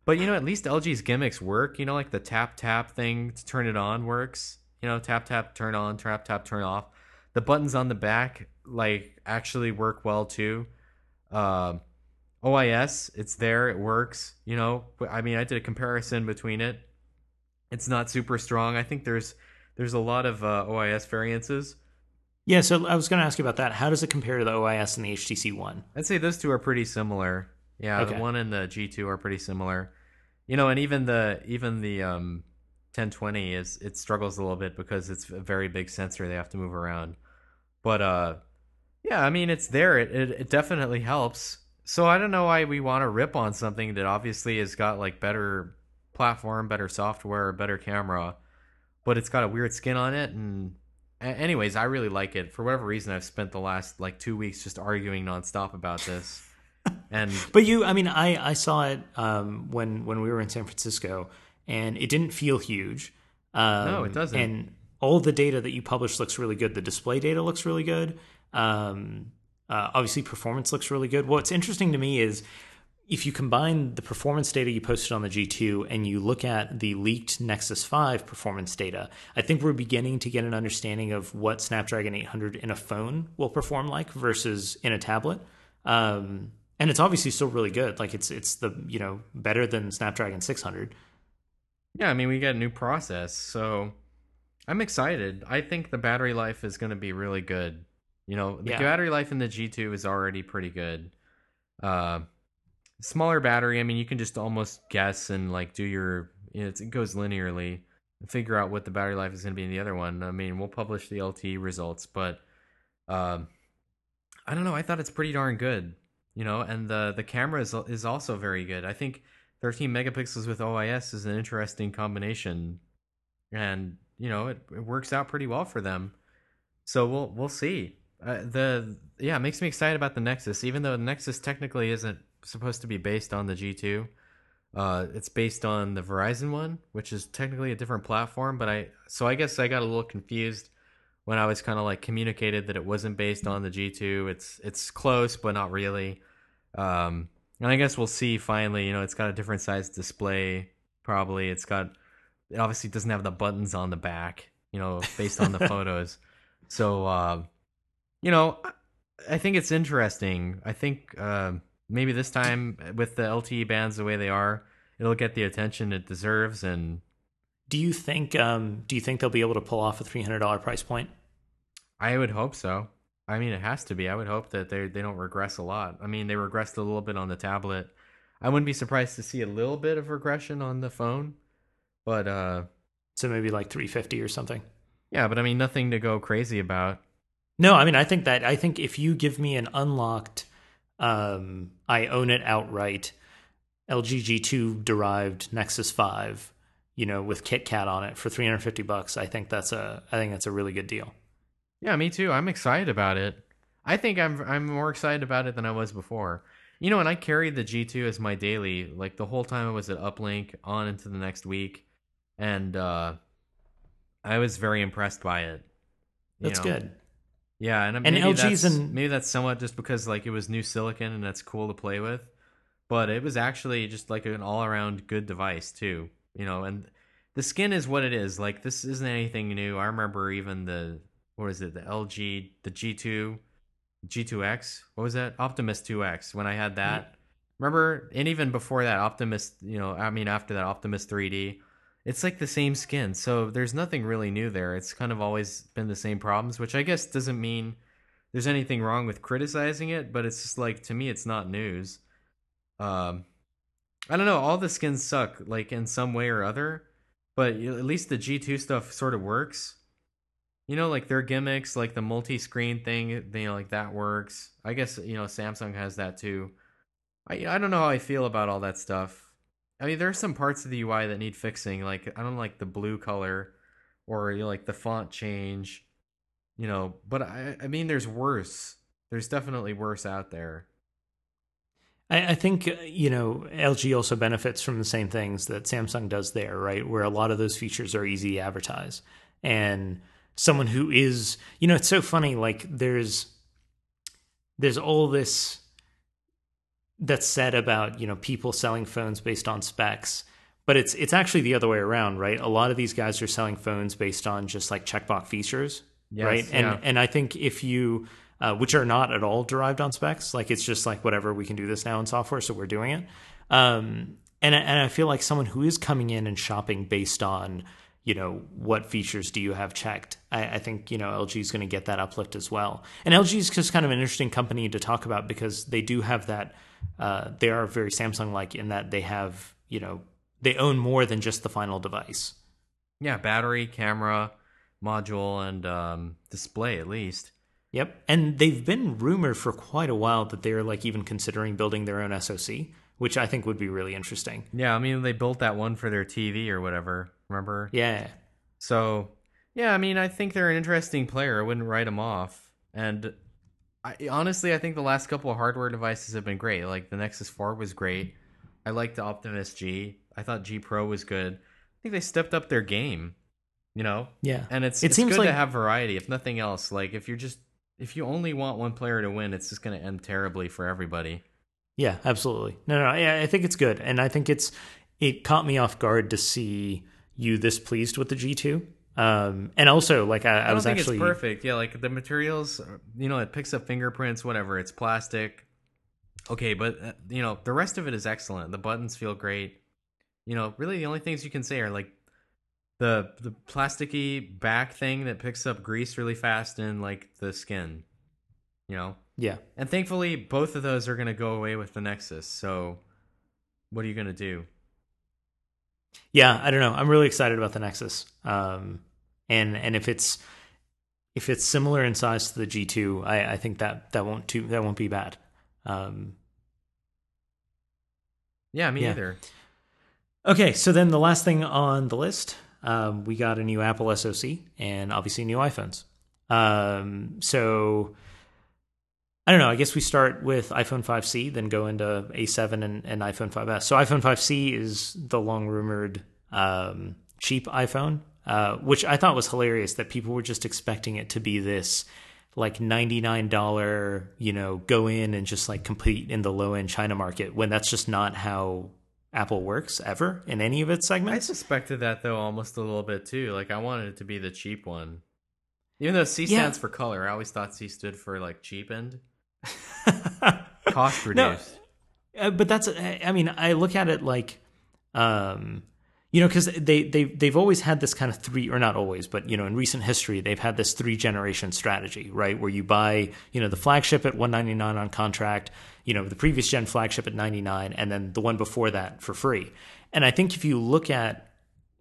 [SPEAKER 2] but you know, at least LG's gimmicks work. You know, like the tap tap thing to turn it on works. You know, tap tap turn on, tap tap turn off. The buttons on the back like actually work well too. Uh, OIS, it's there, it works. You know, I mean, I did a comparison between it. It's not super strong. I think there's there's a lot of uh, OIS variances.
[SPEAKER 1] Yeah, so I was going to ask you about that. How does it compare to the OIS and the HTC One?
[SPEAKER 2] I'd say those two are pretty similar. Yeah, okay. the one and the G2 are pretty similar. You know, and even the even the um, 1020 is it struggles a little bit because it's a very big sensor they have to move around. But uh yeah, I mean it's there. It, it it definitely helps. So I don't know why we want to rip on something that obviously has got like better platform, better software, better camera, but it's got a weird skin on it. And anyways, I really like it. For whatever reason, I've spent the last like two weeks just arguing nonstop about this. and
[SPEAKER 1] but you, I mean, I I saw it um, when when we were in San Francisco, and it didn't feel huge. Um,
[SPEAKER 2] No, it doesn't.
[SPEAKER 1] And all the data that you publish looks really good. The display data looks really good. Um, uh, obviously, performance looks really good. What's interesting to me is if you combine the performance data you posted on the G2 and you look at the leaked Nexus 5 performance data, I think we're beginning to get an understanding of what Snapdragon 800 in a phone will perform like versus in a tablet. Um, and it's obviously still really good. Like it's it's the you know better than Snapdragon 600.
[SPEAKER 2] Yeah, I mean, we got a new process, so I'm excited. I think the battery life is going to be really good. You know, the
[SPEAKER 1] Yeah.
[SPEAKER 2] battery life in the G2 is already pretty good. Uh, smaller battery, I mean, you can just almost guess and like do your, it goes linearly and figure out what the battery life is going to be in the other one. I mean, we'll publish the LTE results, but um, I don't know. I thought it's pretty darn good, you know, and the the camera is is also very good. I think 13 megapixels with OIS is an interesting combination, and you know it, it works out pretty well for them. So we'll we'll see. Uh, the yeah, it makes me excited about the Nexus, even though the Nexus technically isn't supposed to be based on the G2. Uh, it's based on the Verizon one, which is technically a different platform. But I so I guess I got a little confused when I was kind of like communicated that it wasn't based on the G2. It's it's close, but not really. Um, and I guess we'll see finally. You know, it's got a different size display. Probably it's got. It obviously doesn't have the buttons on the back. You know, based on the photos. So, uh, you know, I- think it's interesting. I think uh, maybe this time with the LTE bands the way they are, it'll get the attention it deserves. And
[SPEAKER 1] Do you think um, do you think they'll be able to pull off a three hundred dollar price point?
[SPEAKER 2] I would hope so. I mean, it has to be. I would hope that they they don't regress a lot. I mean, they regressed a little bit on the tablet. I wouldn't be surprised to see a little bit of regression on the phone, but uh,
[SPEAKER 1] So maybe like three fifty or something.
[SPEAKER 2] yeah. But I mean, nothing to go crazy about.
[SPEAKER 1] No, I mean I think that I think if you give me an unlocked, um, I own it outright, LG G2 derived Nexus Five, you know, with KitKat on it for three hundred fifty bucks, I think that's a I think that's a really good deal.
[SPEAKER 2] Yeah, me too. I'm excited about it. I think I'm I'm more excited about it than I was before. You know, and I carried the G2 as my daily, like the whole time I was at Uplinq on into the next week, and uh I was very impressed by it. you
[SPEAKER 1] That's
[SPEAKER 2] know.
[SPEAKER 1] good.
[SPEAKER 2] Yeah, and,
[SPEAKER 1] And
[SPEAKER 2] maybe
[SPEAKER 1] LG's
[SPEAKER 2] that's,
[SPEAKER 1] in-
[SPEAKER 2] maybe that's somewhat just because like it was new silicon and that's cool to play with, but it was actually just like an all around good device too. You know, and the skin is what it is. Like this isn't anything new. I remember even the what is it? The LG, the G2, G2X. What was that? Optimus 2X. When I had that, mm-hmm. remember? And even before that, Optimus. You know, I mean, after that, Optimus 3D. It's like the same skin, so there's nothing really new there. It's kind of always been the same problems, which I guess doesn't mean there's anything wrong with criticizing it, but it's just like to me, it's not news. Um, I don't know. All the skins suck, like in some way or other, but at least the G2 stuff sort of works. You know, like their gimmicks, like the multi-screen thing, you know, like that works. I guess you know Samsung has that too. I I don't know how I feel about all that stuff. I mean, there are some parts of the UI that need fixing. Like I don't like the blue color, or you know, like the font change. You know, but I I mean, there's worse. There's definitely worse out there.
[SPEAKER 1] I, think uh, you know LG also benefits from the same things that Samsung does there, right? Where a lot of those features are easy to advertise, and someone who is, you know, it's so funny. Like there's there's all this that's said about you know people selling phones based on specs but it's it's actually the other way around right? A lot of these guys are selling phones based on just like checkbox features
[SPEAKER 2] Yes,
[SPEAKER 1] right? And
[SPEAKER 2] yeah.
[SPEAKER 1] and i think if you uh, which are not at all derived on specs like it's just like whatever we can do this now in software so we're doing it. Um and I- and i feel like someone who is coming in and shopping based on you know what features do you have checked? I, I think you know lg is going to get that uplift as well. And lg is just kind of an interesting company to talk about because they do have that uh, they are very samsung like in that they have you know they own more than just the final device
[SPEAKER 2] Yeah, battery, camera, module, and um, display at least.
[SPEAKER 1] Yep. And they've been rumored for quite a while that they're like even considering building their own SoC, which I think would be really interesting.
[SPEAKER 2] Yeah, I mean they built that one for their TV or whatever. Remember?
[SPEAKER 1] Yeah.
[SPEAKER 2] So, yeah, I mean, I think they're an interesting player. I wouldn't write them off. And I, honestly, I think the last couple of hardware devices have been great. Like the Nexus 4 was great. I liked the Optimus G. I thought G Pro was good. I think they stepped up their game. You know,
[SPEAKER 1] Yeah.
[SPEAKER 2] and it's
[SPEAKER 1] It
[SPEAKER 2] it's
[SPEAKER 1] seems
[SPEAKER 2] good
[SPEAKER 1] like-
[SPEAKER 2] to have variety. If nothing else, like if you're just if you only want one player to win, it's just going to end terribly for everybody.
[SPEAKER 1] Yeah, absolutely. No, no, yeah, I think it's good, and I think it's it caught me off guard to see you this pleased with the G two, um, and also like I, I,
[SPEAKER 2] I don't
[SPEAKER 1] was
[SPEAKER 2] think
[SPEAKER 1] actually
[SPEAKER 2] it's perfect. Yeah, like the materials, you know, it picks up fingerprints, whatever. It's plastic. Okay, but uh, you know, the rest of it is excellent. The buttons feel great. You know, really the only things you can say are like the the plasticky back thing that picks up grease really fast and like the skin. You know,
[SPEAKER 1] yeah,
[SPEAKER 2] and thankfully both of those are going to go away with the Nexus. So, what are you going to do?
[SPEAKER 1] Yeah. I don't know. I'm really excited about the Nexus, um, and and if it's if it's similar in size to the G two, I, I think that that won't too that won't be bad. Um,
[SPEAKER 2] Yeah, me
[SPEAKER 1] Yeah.
[SPEAKER 2] either.
[SPEAKER 1] Okay, so then the last thing on the list, um, we got a new Apple SoC and obviously new iPhones. Um, so I don't know. I guess we start with iPhone 5C, then go into A7 and, and iPhone 5S. So iPhone 5C is the long rumored um, cheap iPhone, uh, which I thought was hilarious that people were just expecting it to be this like $99, you know, go in and just like compete in the low end China market when that's just not how Apple works ever in any of its segments.
[SPEAKER 2] I suspected that though almost a little bit too. Like I wanted it to be the cheap one. Even though C
[SPEAKER 1] Yeah.
[SPEAKER 2] stands for color, I always thought C stood for like cheapened, cost
[SPEAKER 1] No,
[SPEAKER 2] reduced.
[SPEAKER 1] Uh, but that's I mean I look at it like um you know because they they they've always had this kind of three or not always but you know in recent history they've had this three generation strategy right where you buy you know the flagship at 199 on contract you know the previous gen flagship at 99 and then the one before that for free and i think if you look at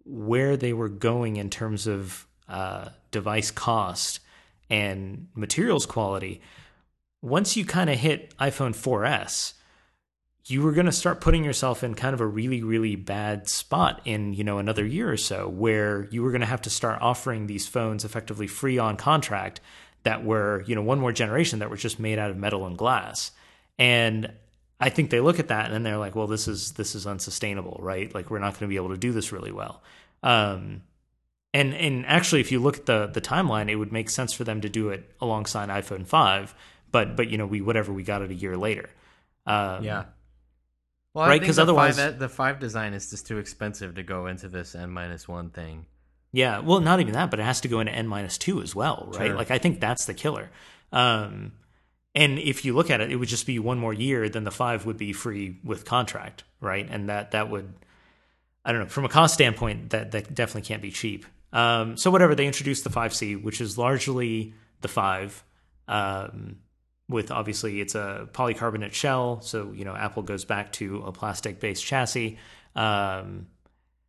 [SPEAKER 1] where they were going in terms of uh, device cost and materials quality once you kind of hit iphone 4s you were going to start putting yourself in kind of a really really bad spot in you know another year or so where you were going to have to start offering these phones effectively free on contract that were you know one more generation that were just made out of metal and glass. And i think they look at that and then they're like well this is this is unsustainable right? Like we're not going to be able to do this really well. Um and and actually if you look at the the timeline it would make sense for them to do it alongside iphone 5 but but you know we whatever we got it a year later um,
[SPEAKER 2] Yeah. Well,
[SPEAKER 1] Right,
[SPEAKER 2] I think
[SPEAKER 1] 'cause
[SPEAKER 2] the
[SPEAKER 1] otherwise-
[SPEAKER 2] five, the five design is just too expensive to go into this n minus one thing.
[SPEAKER 1] Yeah, well, not even that, but it has to go into n minus two as well, right?
[SPEAKER 2] Sure.
[SPEAKER 1] Like I think that's the killer. Um, and if you look at it, it would just be one more year. Then the five would be free with contract, right? And that that would, I don't know, from a cost standpoint, that that definitely can't be cheap. Um, so whatever they introduced the five C, which is largely the five, um, with obviously it's a polycarbonate shell, so you know Apple goes back to a plastic based chassis. Um,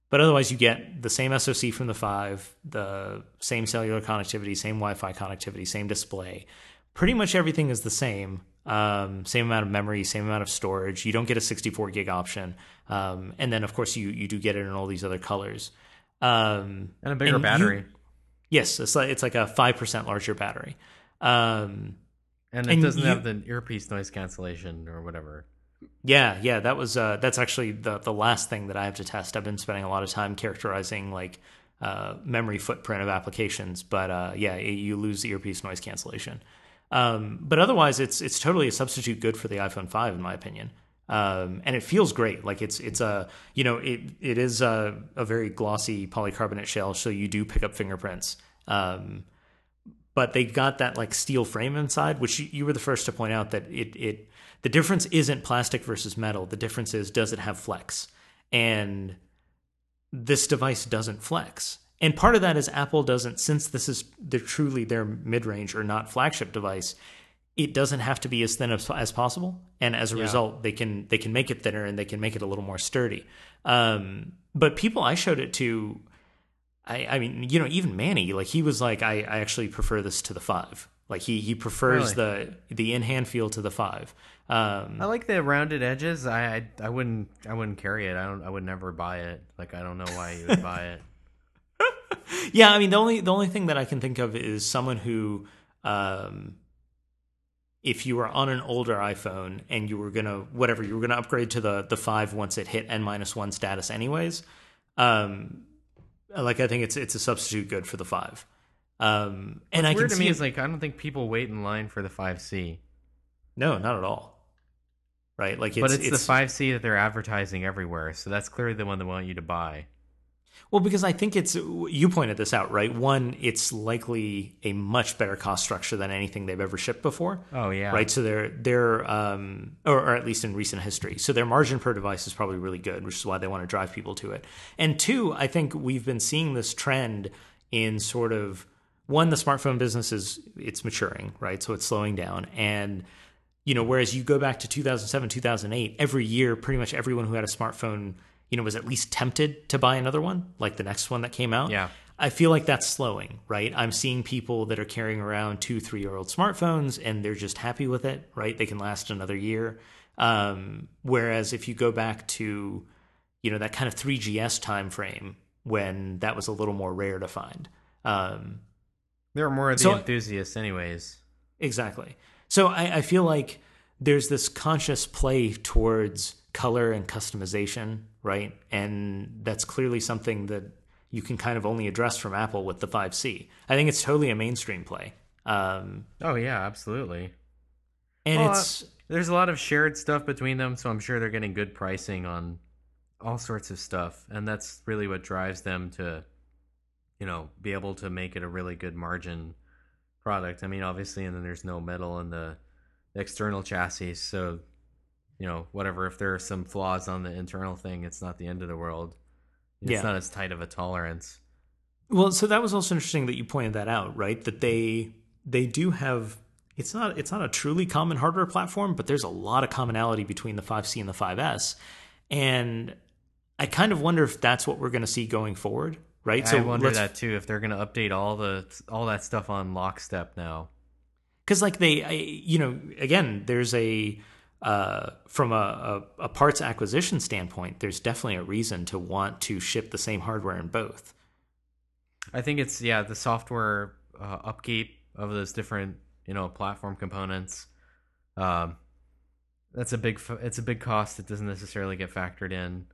[SPEAKER 1] but otherwise, you get the same SoC from the 5, the same cellular connectivity, same Wi Fi connectivity, same display. Pretty much everything is the same. Um, same amount of memory, same amount of storage. You don't get a 64 gig option. Um, and then, of course, you, you do get it in all these other colors. Um,
[SPEAKER 2] And a bigger
[SPEAKER 1] you-
[SPEAKER 2] battery.
[SPEAKER 1] yes, it's like, it's like a 5% larger battery. Um,
[SPEAKER 2] and it
[SPEAKER 1] and
[SPEAKER 2] doesn't
[SPEAKER 1] you-
[SPEAKER 2] have the earpiece noise cancellation or whatever.
[SPEAKER 1] Yeah, yeah, that was uh, that's actually the the last thing that I have to test. I've been spending a lot of time characterizing like uh, memory footprint of applications, but uh, yeah, it, you lose the earpiece noise cancellation. Um, but otherwise, it's it's totally a substitute good for the iPhone five, in my opinion. Um, and it feels great. Like it's it's a you know it it is a, a very glossy polycarbonate shell, so you do pick up fingerprints. Um, but they've got that like steel frame inside, which you, were the first to point out that it it the difference isn't plastic versus metal. The difference is does it have flex? And this device doesn't flex. And part of that is Apple doesn't, since this is they're truly their mid range or not flagship device, it doesn't have to be as thin as, as possible. And as a
[SPEAKER 2] Yeah.
[SPEAKER 1] result, they can they can make it thinner and they can make it a little more sturdy. Um, but people I showed it to, I, I mean, you know, even Manny, like he was like, I, I actually prefer this to the five. Like he he prefers the the in hand feel to the five. Um,
[SPEAKER 2] I like the rounded edges. I, I I wouldn't I wouldn't carry it. I don't I would never buy it. Like I don't know why you would buy it.
[SPEAKER 1] yeah, I mean the only the only thing that I can think of is someone who, um, if you were on an older iPhone and you were gonna whatever you were gonna upgrade to the the five once it hit n minus one status anyways, um, like I think it's it's a substitute good for the five. Um, and
[SPEAKER 2] What's
[SPEAKER 1] I
[SPEAKER 2] weird
[SPEAKER 1] can
[SPEAKER 2] to
[SPEAKER 1] see
[SPEAKER 2] me is like I don't think people wait in line for the 5C.
[SPEAKER 1] no, not at all. Right, like it's,
[SPEAKER 2] but it's, the 5C that they're advertising everywhere, so that's clearly the one they want you to buy.
[SPEAKER 1] Well, because I think it's you pointed this out, right? One, it's likely a much better cost structure than anything they've ever shipped before.
[SPEAKER 2] Oh yeah.
[SPEAKER 1] Right, so they're they're um, or, or at least in recent history, so their margin per device is probably really good, which is why they want to drive people to it. And two, I think we've been seeing this trend in sort of one, the smartphone business is it's maturing, right? So it's slowing down, and you know, whereas you go back to 2007, 2008, every year, pretty much everyone who had a smartphone, you know, was at least tempted to buy another one, like the next one that came out.
[SPEAKER 2] Yeah.
[SPEAKER 1] I feel like that's slowing, right? I'm seeing people that are carrying around two, three year old smartphones and they're just happy with it, right? They can last another year. Um, whereas if you go back to, you know, that kind of 3GS time frame when that was a little more rare to find. Um,
[SPEAKER 2] There are more of the
[SPEAKER 1] So-
[SPEAKER 2] enthusiasts, anyways.
[SPEAKER 1] Exactly. So I, I feel like there's this conscious play towards color and customization, right? And that's clearly something that you can kind of only address from Apple with the 5C. I think it's totally a mainstream play. Um,
[SPEAKER 2] Oh yeah, absolutely.
[SPEAKER 1] and
[SPEAKER 2] Well,
[SPEAKER 1] it's
[SPEAKER 2] There's a lot of shared stuff between them, so I'm sure they're getting good pricing on all sorts of stuff, and that's really what drives them to, you know, be able to make it a really good margin product. I mean, obviously, and then there's no metal in the external chassis, so you know, whatever. If there are some flaws on the internal thing, it's not the end of the world. It's
[SPEAKER 1] Yeah.
[SPEAKER 2] not as tight of a tolerance.
[SPEAKER 1] Well, so that was also interesting that you pointed that out, right? That they they do have it's not it's not a truly common hardware platform, but there's a lot of commonality between the 5C and the 5S. And I kind of wonder if that's what we're going to see going forward, right?
[SPEAKER 2] So I wonder that too. If they're going to update all the all that stuff on lockstep now.
[SPEAKER 1] Because like they I, you know again there's a uh, from a, a, a parts acquisition standpoint there's definitely a reason to want to ship the same hardware in both
[SPEAKER 2] I think it's yeah the software uh, upkeep of those different you know platform components. Um, that's a big it's a big cost that doesn't necessarily get factored in.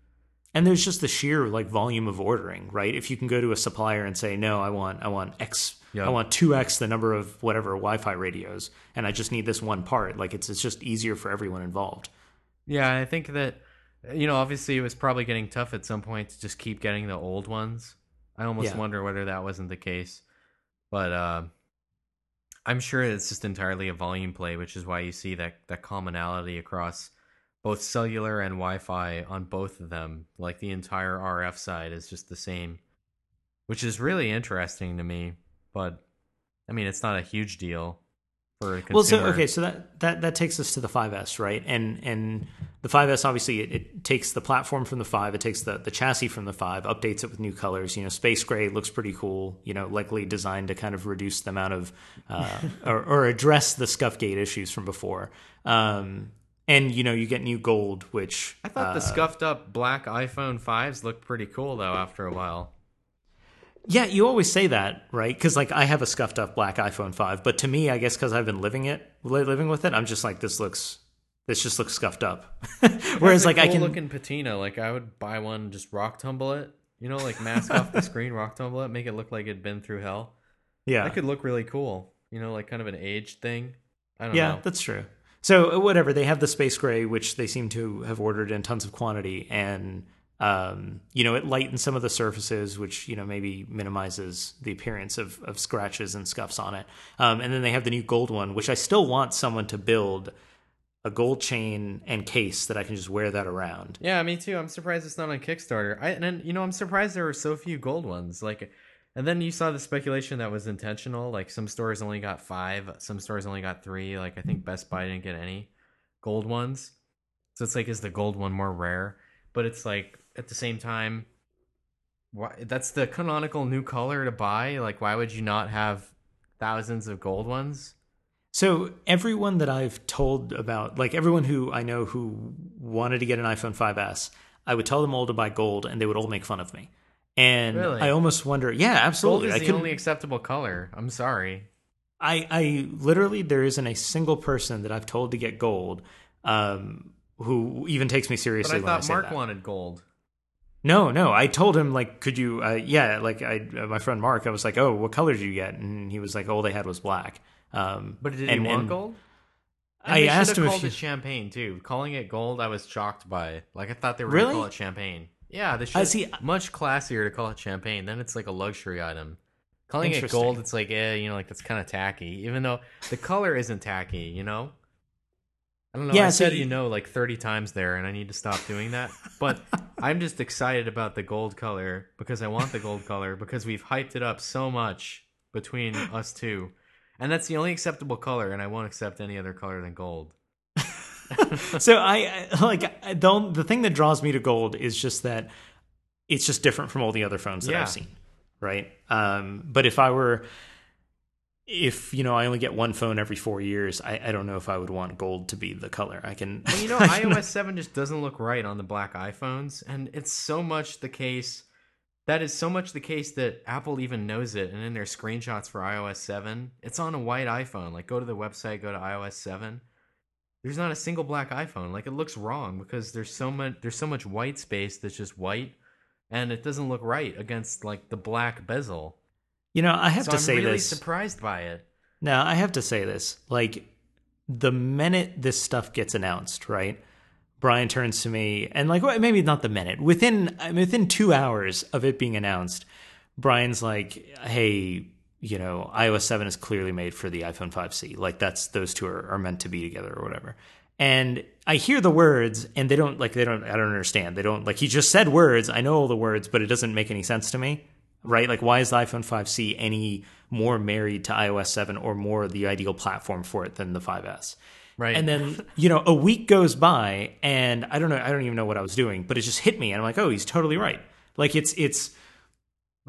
[SPEAKER 1] And there's just the sheer like volume of ordering right if you can go to a supplier and say no i want i want x
[SPEAKER 2] Yeah.
[SPEAKER 1] i want 2x the number of whatever wi-fi radios and i just need this one part like it's it's just easier for everyone involved
[SPEAKER 2] Yeah, I think that you know obviously it was probably getting tough at some point to just keep getting the old ones. I almost
[SPEAKER 1] Yeah.
[SPEAKER 2] wonder whether that wasn't the case, but uh, I'm sure it's just entirely a volume play, which is why you see that that commonality across both cellular and Wi-Fi on both of them. Like the entire RF side is just the same, which is really interesting to me. But I mean, it's not a huge deal for a consumer.
[SPEAKER 1] Well, so okay, so that, that that takes us to the 5S, right? And and the 5S obviously it, it takes the platform from the 5, it takes the the chassis from the 5, updates it with new colors. You know, space gray looks pretty cool. You know, likely designed to kind of reduce the amount of uh, or, or address the scuff gate issues from before. Um, and you know, you get new gold, which
[SPEAKER 2] I thought the
[SPEAKER 1] uh,
[SPEAKER 2] scuffed up black iPhone 5s looked pretty cool though after a while.
[SPEAKER 1] Yeah, you always say that, right? Because like I have a scuffed up black iPhone five, but to me, I guess because I've been living it, living with it, I'm just like this looks, this just looks scuffed up. Whereas like I
[SPEAKER 2] cool
[SPEAKER 1] can,
[SPEAKER 2] looking patina, like I would buy one, just rock tumble it. You know, like mask off the screen, rock tumble it, make it look like it'd been through hell.
[SPEAKER 1] yeah,
[SPEAKER 2] That could look really cool. You know, like kind of an aged thing. I don't
[SPEAKER 1] yeah,
[SPEAKER 2] know.
[SPEAKER 1] that's true. So uh, whatever they have the space gray, which they seem to have ordered in tons of quantity, and um, you know it lightens some of the surfaces, which you know maybe minimizes the appearance of of scratches and scuffs on it. Um, and then they have the new gold one, which I still want someone to build a gold chain and case that I can just wear that around.
[SPEAKER 2] Yeah, me too. I'm surprised it's not on Kickstarter. I and then, you know, I'm surprised there are so few gold ones. Like, and then you saw the speculation that was intentional. Like some stores only got five, some stores only got three. Like I think Best Buy didn't get any gold ones. So it's like, is the gold one more rare? But it's like at the same time, why? That's the canonical new color to buy. Like, why would you not have thousands of gold ones?
[SPEAKER 1] So everyone that I've told about, like everyone who I know who wanted to get an iPhone 5s, I would tell them all to buy gold, and they would all make fun of me. And
[SPEAKER 2] Really?
[SPEAKER 1] I almost wonder, yeah, absolutely.
[SPEAKER 2] Gold is
[SPEAKER 1] I
[SPEAKER 2] the
[SPEAKER 1] could,
[SPEAKER 2] only acceptable color. I'm sorry.
[SPEAKER 1] I, I literally there isn't a single person that I've told to get gold, um, who even takes me
[SPEAKER 2] But
[SPEAKER 1] seriously
[SPEAKER 2] I
[SPEAKER 1] when I
[SPEAKER 2] thought
[SPEAKER 1] say
[SPEAKER 2] Mark
[SPEAKER 1] that.
[SPEAKER 2] wanted gold.
[SPEAKER 1] No, no. I told him like, could you? Uh, yeah, like I, uh, my friend Mark. I was like, oh, what color did you get? And he was like, all they had was black. Um,
[SPEAKER 2] But did
[SPEAKER 1] and-
[SPEAKER 2] he want
[SPEAKER 1] and
[SPEAKER 2] gold?
[SPEAKER 1] I
[SPEAKER 2] they should
[SPEAKER 1] asked
[SPEAKER 2] have
[SPEAKER 1] him if
[SPEAKER 2] called
[SPEAKER 1] he-
[SPEAKER 2] it champagne too. Calling it gold, I was shocked by. Like I thought they were
[SPEAKER 1] Really?
[SPEAKER 2] gonna call it champagne. Yeah, they should.
[SPEAKER 1] I see-
[SPEAKER 2] Much classier to call it champagne. Then it's like a luxury item. Calling it gold, it's like, eh, you know, like that's kind of tacky. Even though the color isn't tacky, you know. I don't know.
[SPEAKER 1] Yeah,
[SPEAKER 2] I
[SPEAKER 1] so
[SPEAKER 2] said
[SPEAKER 1] you-
[SPEAKER 2] you know like thirty times there, and I need to stop doing that. But I'm just excited about the gold color because I want the gold color because we've hyped it up so much between us two, and that's the only acceptable color, and I won't accept any other color than gold.
[SPEAKER 1] so I like I don't. The thing that draws me to gold is just that it's just different from all the other phones that
[SPEAKER 2] Yeah.
[SPEAKER 1] I've seen, right? Um, but if I were, if you know, I only get one phone every four years, I, I don't know if I would want gold to be the color. I can,
[SPEAKER 2] Well, you know, iOS 7 just doesn't look right on the black iPhones, and it's so much the case. That is so much the case that Apple even knows it, and in their screenshots for iOS 7, it's on a white iPhone. Like, go to the website, go to iOS 7. There's not a single black iPhone. Like, it looks wrong because there's so much there's so much white space that's just white, and it doesn't look right against like the black bezel.
[SPEAKER 1] you know, I have
[SPEAKER 2] so
[SPEAKER 1] to
[SPEAKER 2] I'm
[SPEAKER 1] say
[SPEAKER 2] really
[SPEAKER 1] this.
[SPEAKER 2] surprised by it.
[SPEAKER 1] Now, I have to say this. Like, the minute this stuff gets announced, right? Brian turns to me and like well, maybe not the minute within within two hours of it being announced, Brian's like, "Hey, you know, iOS seven is clearly made for the iPhone 5C. Like that's those two are, are meant to be together or whatever." And I hear the words and they don't like they don't I don't understand. They don't like he just said words. I know all the words, but it doesn't make any sense to me. Right? Like why is the iPhone 5C any more married to iOS 7 or more the ideal platform for it than the 5S?
[SPEAKER 2] Right.
[SPEAKER 1] And then, you know, a week goes by and I don't know, I don't even know what I was doing, but it just hit me and I'm like, "Oh, he's totally right." Like it's it's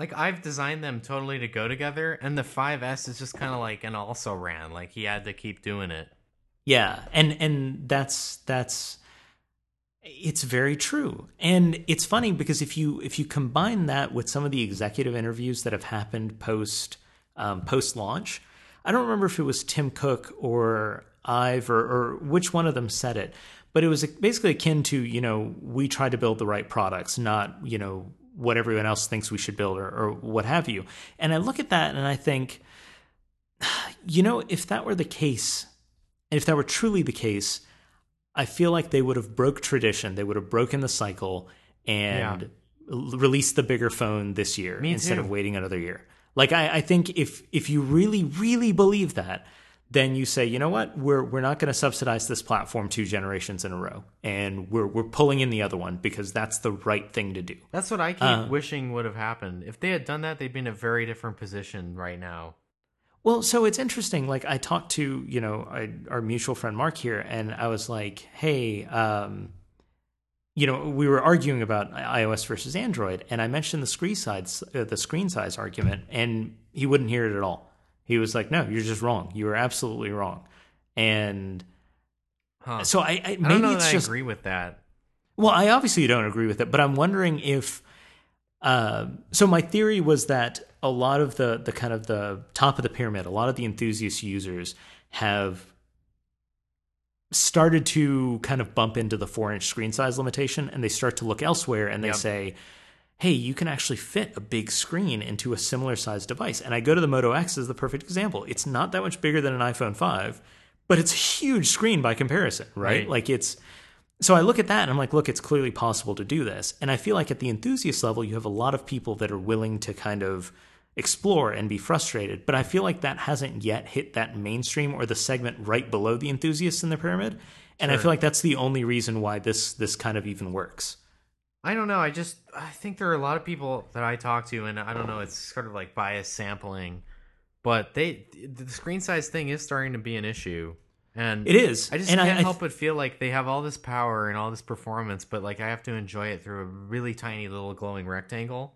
[SPEAKER 2] Like I've designed them totally to go together, and the 5S is just kind of like an also ran. Like he had to keep doing it.
[SPEAKER 1] Yeah, and and that's that's it's very true. And it's funny because if you if you combine that with some of the executive interviews that have happened post um, post launch, I don't remember if it was Tim Cook or Ive or, or which one of them said it, but it was basically akin to you know we try to build the right products, not you know what everyone else thinks we should build or, or what have you. And I look at that and I think, you know, if that were the case, if that were truly the case, I feel like they would have broke tradition. They would have broken the cycle and
[SPEAKER 2] Yeah.
[SPEAKER 1] released the bigger phone this year
[SPEAKER 2] Me
[SPEAKER 1] instead
[SPEAKER 2] too.
[SPEAKER 1] of waiting another year. Like I, I think if if you really really believe that, then you say, you know what, we're we're not going to subsidize this platform two generations in a row, and we're we're pulling in the other one because that's the right thing to do.
[SPEAKER 2] That's what I keep
[SPEAKER 1] Uh.
[SPEAKER 2] wishing would have happened. If they had done that, they'd be in a very different position right now.
[SPEAKER 1] Well, so it's interesting. Like I talked to you know I, our mutual friend Mark here, and I was like, "Hey, um, you know, we were arguing about iOS versus Android, and I mentioned the screen size, uh, the screen size argument, and he wouldn't hear it at all. He was like, "No, you're just wrong. You were absolutely wrong." And
[SPEAKER 2] Huh.
[SPEAKER 1] so I, I
[SPEAKER 2] I
[SPEAKER 1] maybe
[SPEAKER 2] don't know
[SPEAKER 1] it's just
[SPEAKER 2] I agree with that.
[SPEAKER 1] well, I obviously don't agree with it, but I'm wondering if. Uh, so my theory was that a lot of the the kind of the top of the pyramid, a lot of the enthusiast users have started to kind of bump into the four inch screen size limitation, and they start to look elsewhere, and they
[SPEAKER 2] Yep.
[SPEAKER 1] say, "Hey, you can actually fit a big screen into a similar size device." And I go to the Moto X as the perfect example. It's not that much bigger than an iPhone five, but it's a huge screen by comparison, right?
[SPEAKER 2] Right.
[SPEAKER 1] Like it's so I look at that and I'm like, look, it's clearly possible to do this. And I feel like at the enthusiast level, you have a lot of people that are willing to kind of explore and be frustrated. But I feel like that hasn't yet hit that mainstream or the segment right below the enthusiasts in the pyramid. And I feel like that's the only reason why this this kind of even works.
[SPEAKER 2] I don't know. I just I think there are a lot of people that I talk to, and I don't know. It's sort of like bias sampling, but they the screen size thing is starting to be an issue, and
[SPEAKER 1] It is.
[SPEAKER 2] I just
[SPEAKER 1] and
[SPEAKER 2] can't
[SPEAKER 1] I,
[SPEAKER 2] help but feel like they have all this power and all this performance, but like I have to enjoy it through a really tiny little glowing rectangle,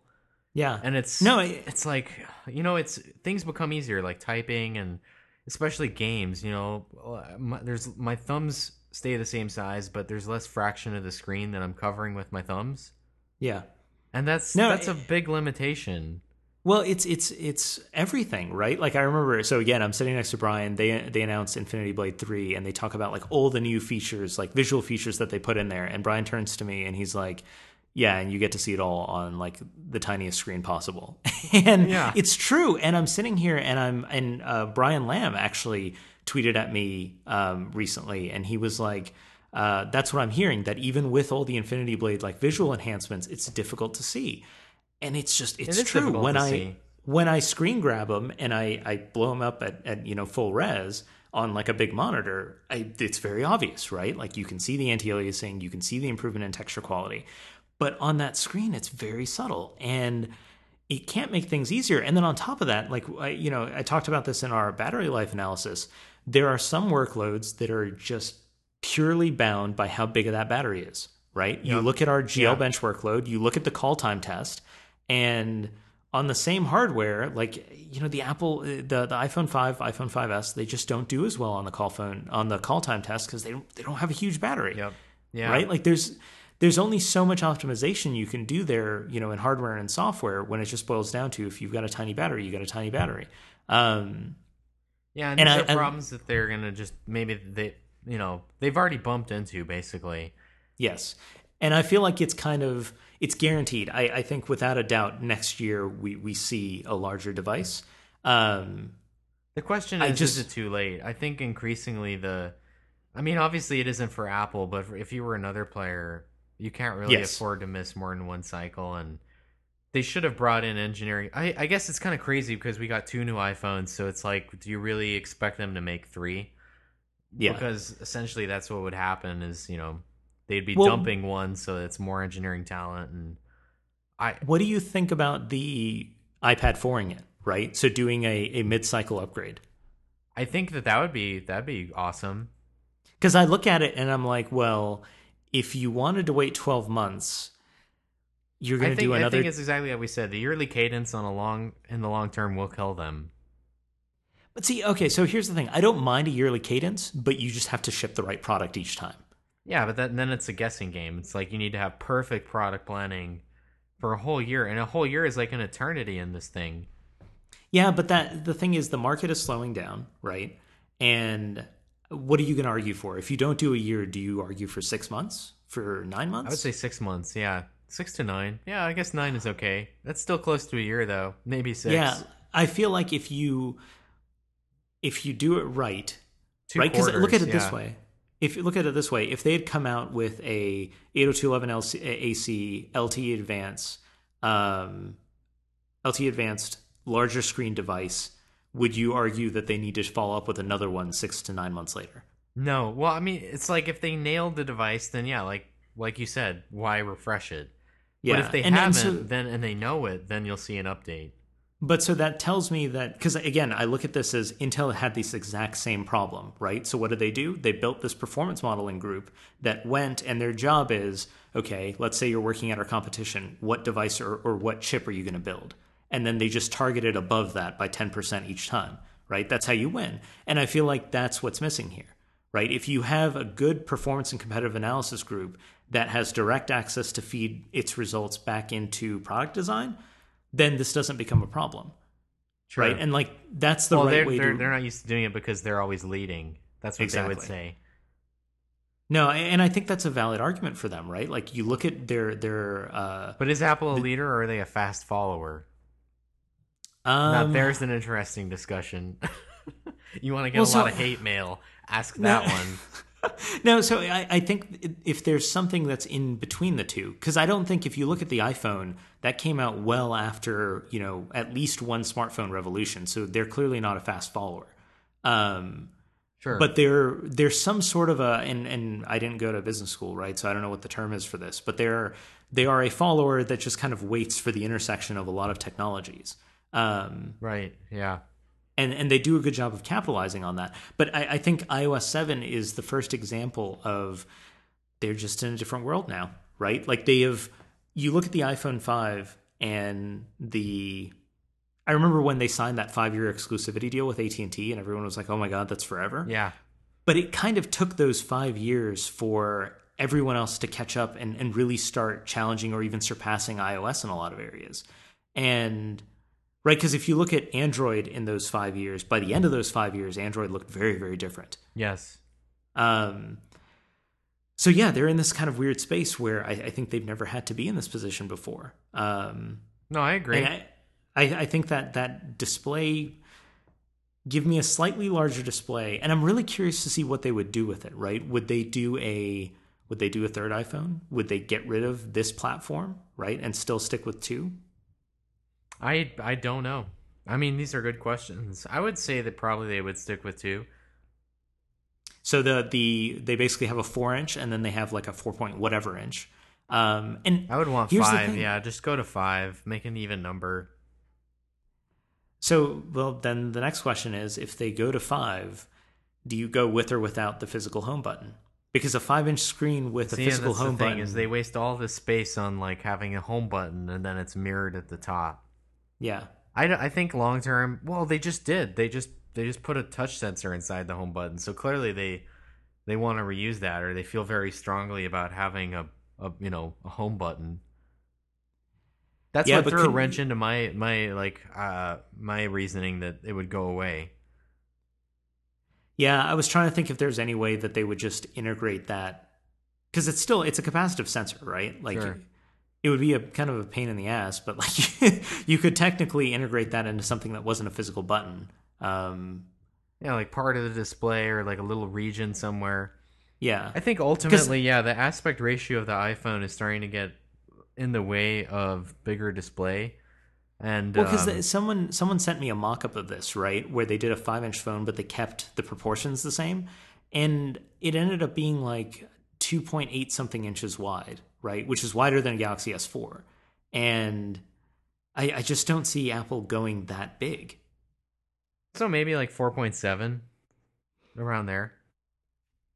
[SPEAKER 1] yeah.
[SPEAKER 2] and it's
[SPEAKER 1] No, I-
[SPEAKER 2] it's like you know, it's things become easier, like typing and especially games. You know, uh, my, there's my thumbs stay the same size, but there's less fraction of the screen that I'm covering with my thumbs.
[SPEAKER 1] yeah.
[SPEAKER 2] And that's
[SPEAKER 1] No,
[SPEAKER 2] that's a big limitation.
[SPEAKER 1] Well, it's it's it's everything, right? Like I remember. So again, I'm sitting next to Brian. They they announced Infinity Blade three, and they talk about like all the new features, like visual features that they put in there. And Brian turns to me and he's like, Yeah, and you get to see it all on like the tiniest screen possible. and
[SPEAKER 2] Yeah.
[SPEAKER 1] it's true. And I'm sitting here and I'm and uh, Brian Lamb actually tweeted at me um, recently, and he was like, uh, "That's what I'm hearing. That even with all the Infinity Blade like visual enhancements, it's difficult to see." And it's just it's
[SPEAKER 2] is
[SPEAKER 1] true when I
[SPEAKER 2] see.
[SPEAKER 1] when I screen grab them and I I blow them up at, at you know full res on like a big monitor, I, it's very obvious, right? Like you can see the anti-aliasing, you can see the improvement in texture quality, but on that screen, it's very subtle and it can't make things easier. And then on top of that, like I, you know, I talked about this in our battery life analysis. There are some workloads that are just purely bound by how big of that battery is, right? You look at our GL
[SPEAKER 2] Yeah.
[SPEAKER 1] bench workload, you look at the call time test, and on the same hardware, like you know, the Apple, the the iPhone five, iPhone 5s, they just don't do as well on the call phone on the call time test because they don't, they don't have a huge battery
[SPEAKER 2] Yep. Yeah.
[SPEAKER 1] right? Like there's there's only so much optimization you can do there, you know, in hardware and software when it just boils down to if you've got a tiny battery, you got a tiny battery. Um,
[SPEAKER 2] Yeah, and,
[SPEAKER 1] And
[SPEAKER 2] these
[SPEAKER 1] I-
[SPEAKER 2] are
[SPEAKER 1] and-
[SPEAKER 2] problems that they're gonna just maybe they you know they've already bumped into basically.
[SPEAKER 1] yes, and I feel like it's kind of it's guaranteed. I, I think without a doubt next year we we see a larger device. Um,
[SPEAKER 2] The question
[SPEAKER 1] I
[SPEAKER 2] is,
[SPEAKER 1] just-
[SPEAKER 2] is it too late? I think increasingly the, I mean, obviously it isn't for Apple, but if you were another player, you can't really
[SPEAKER 1] Yes.
[SPEAKER 2] afford to miss more than one cycle, and they should have brought in engineering. I, I guess it's kind of crazy because we got two new iPhones, so it's like, do you really expect them to make three?
[SPEAKER 1] yeah,
[SPEAKER 2] because essentially that's what would happen is you know they'd be
[SPEAKER 1] Well-
[SPEAKER 2] dumping one, so it's more engineering talent, and I
[SPEAKER 1] what do you think about the iPad 4ing it? Right, so doing a, a mid cycle upgrade.
[SPEAKER 2] I think that that would be that'd be awesome.
[SPEAKER 1] Because I look at it and I'm like, well, if you wanted to wait 12 months, you're going
[SPEAKER 2] I
[SPEAKER 1] to
[SPEAKER 2] think,
[SPEAKER 1] do
[SPEAKER 2] I think it's exactly what we said. The yearly cadence on a long in the long term will kill them.
[SPEAKER 1] But see, okay, so here's the thing I don't mind a yearly cadence, but you just have to ship the right product each time.
[SPEAKER 2] Yeah, but that, then it's a guessing game. It's like you need to have perfect product planning for a whole year, and a whole year is like an eternity in this thing.
[SPEAKER 1] Yeah, but that the thing is, the market is slowing down, right? And what are you going to argue for? If you don't do a year, do you argue for six months? For nine months?
[SPEAKER 2] I would say six months. Yeah, six to nine. Yeah, I guess nine is okay. That's still close to a year though. Maybe six.
[SPEAKER 1] Yeah, I feel like if you if you do it right,
[SPEAKER 2] Two
[SPEAKER 1] right? Because look at it
[SPEAKER 2] quarters,
[SPEAKER 1] this way. If you look at it this way, if they had come out with a 802.11 AC LTE Advance, um, LTE Advanced larger screen device, would you argue that they need to follow up with another one six to nine months later?
[SPEAKER 2] No, well, I mean, it's like if they nailed the device, then yeah, like like you said, why refresh it?
[SPEAKER 1] Yeah,
[SPEAKER 2] But if they
[SPEAKER 1] and- and
[SPEAKER 2] haven't,
[SPEAKER 1] so-
[SPEAKER 2] then and they know it, then you'll see an update.
[SPEAKER 1] But so that tells me that because again, I look at this as Intel had this exact same problem, right? So what did they do? They built this performance modeling group that went, and their job is okay. Let's say you're working at our competition. What device or, or what chip are you going to build? And then they just targeted above that by ten percent each time, right? That's how you win. And I feel like that's what's missing here, right? If you have a good performance and competitive analysis group that has direct access to feed its results back into product design, then this doesn't become a problem
[SPEAKER 2] Sure.
[SPEAKER 1] right? And like that's the
[SPEAKER 2] well,
[SPEAKER 1] right
[SPEAKER 2] they're
[SPEAKER 1] way
[SPEAKER 2] they're,
[SPEAKER 1] to.
[SPEAKER 2] they're not used to doing it because they're always leading. That's what they would
[SPEAKER 1] Exactly.
[SPEAKER 2] say.
[SPEAKER 1] no, and I think that's a valid argument for them, right? Like you look at their their. Uh,
[SPEAKER 2] But is Apple a leader or are they a fast follower?
[SPEAKER 1] um,
[SPEAKER 2] now there's an interesting discussion. you want to get
[SPEAKER 1] Well,
[SPEAKER 2] a
[SPEAKER 1] so-
[SPEAKER 2] lot of hate mail? Ask
[SPEAKER 1] No.
[SPEAKER 2] that one.
[SPEAKER 1] no, so I, I think if there's something that's in between the two, because I don't think if you look at the iPhone, that came out well after you know at least one smartphone revolution, so they're clearly not a fast follower. Um,
[SPEAKER 2] Sure.
[SPEAKER 1] but there there's some sort of a and and I didn't go to business school, right? So I don't know what the term is for this, but they're they are a follower that just kind of waits for the intersection of a lot of technologies. Um,
[SPEAKER 2] right. Yeah.
[SPEAKER 1] And and they do a good job of capitalizing on that. But I, I think iOS seven is the first example of they're just in a different world now, right? Like they have. You look at the iPhone five and the. I remember when they signed that five year exclusivity deal with AT and T, and everyone was like, "Oh my god, that's forever."
[SPEAKER 2] Yeah.
[SPEAKER 1] But it kind of took those five years for everyone else to catch up and, and really start challenging or even surpassing iOS in a lot of areas. And right, because if you look at Android in those five years, by the end of those five years, Android looked very, very different.
[SPEAKER 2] Yes.
[SPEAKER 1] Um, so yeah, they're in this kind of weird space where I, I think they've never had to be in this position before. Um,
[SPEAKER 2] no, I agree.
[SPEAKER 1] I, I, I think that that display give me a slightly larger display, and I'm really curious to see what they would do with it. Right? Would they do a would they do a third iPhone? Would they get rid of this platform, right, and still stick with two?
[SPEAKER 2] I I don't know. I mean, these are good questions. I would say that probably they would stick with two.
[SPEAKER 1] So the the they basically have a four inch, and then they have like a four point whatever inch. Um, and
[SPEAKER 2] I would want five. Yeah, just go to five. Make an even number.
[SPEAKER 1] So, well, then the next question is: if they go to five, do you go with or without the physical home button? Because a five-inch screen with
[SPEAKER 2] See,
[SPEAKER 1] a physical home
[SPEAKER 2] thing
[SPEAKER 1] button
[SPEAKER 2] is they waste all this space on like having a home button and then it's mirrored at the top.
[SPEAKER 1] Yeah,
[SPEAKER 2] I, I think long term. Well, they just did. They just they just put a touch sensor inside the home button. So clearly they they want to reuse that, or they feel very strongly about having a, a you know a home button. That's
[SPEAKER 1] Yeah,
[SPEAKER 2] what threw a wrench into my my like uh my reasoning that it would go away.
[SPEAKER 1] yeah. I was trying to think if there's any way that they would just integrate that because it's still it's a capacitive sensor, right? Like.
[SPEAKER 2] Sure.
[SPEAKER 1] It would be a kind of a pain in the ass, but like you could technically integrate that into something that wasn't a physical button. Um,
[SPEAKER 2] Yeah, like part of the display or like a little region somewhere.
[SPEAKER 1] yeah,
[SPEAKER 2] I think ultimately, yeah, the aspect ratio of the iPhone is starting to get in the way of bigger display. And
[SPEAKER 1] Well, because
[SPEAKER 2] um,
[SPEAKER 1] someone someone sent me a mock-up of this, right, where they did a five-inch phone, but they kept the proportions the same, and it ended up being like two point eight something inches wide, right, which is wider than a Galaxy S4, and I, I just don't see Apple going that big.
[SPEAKER 2] so maybe like four point seven, around there.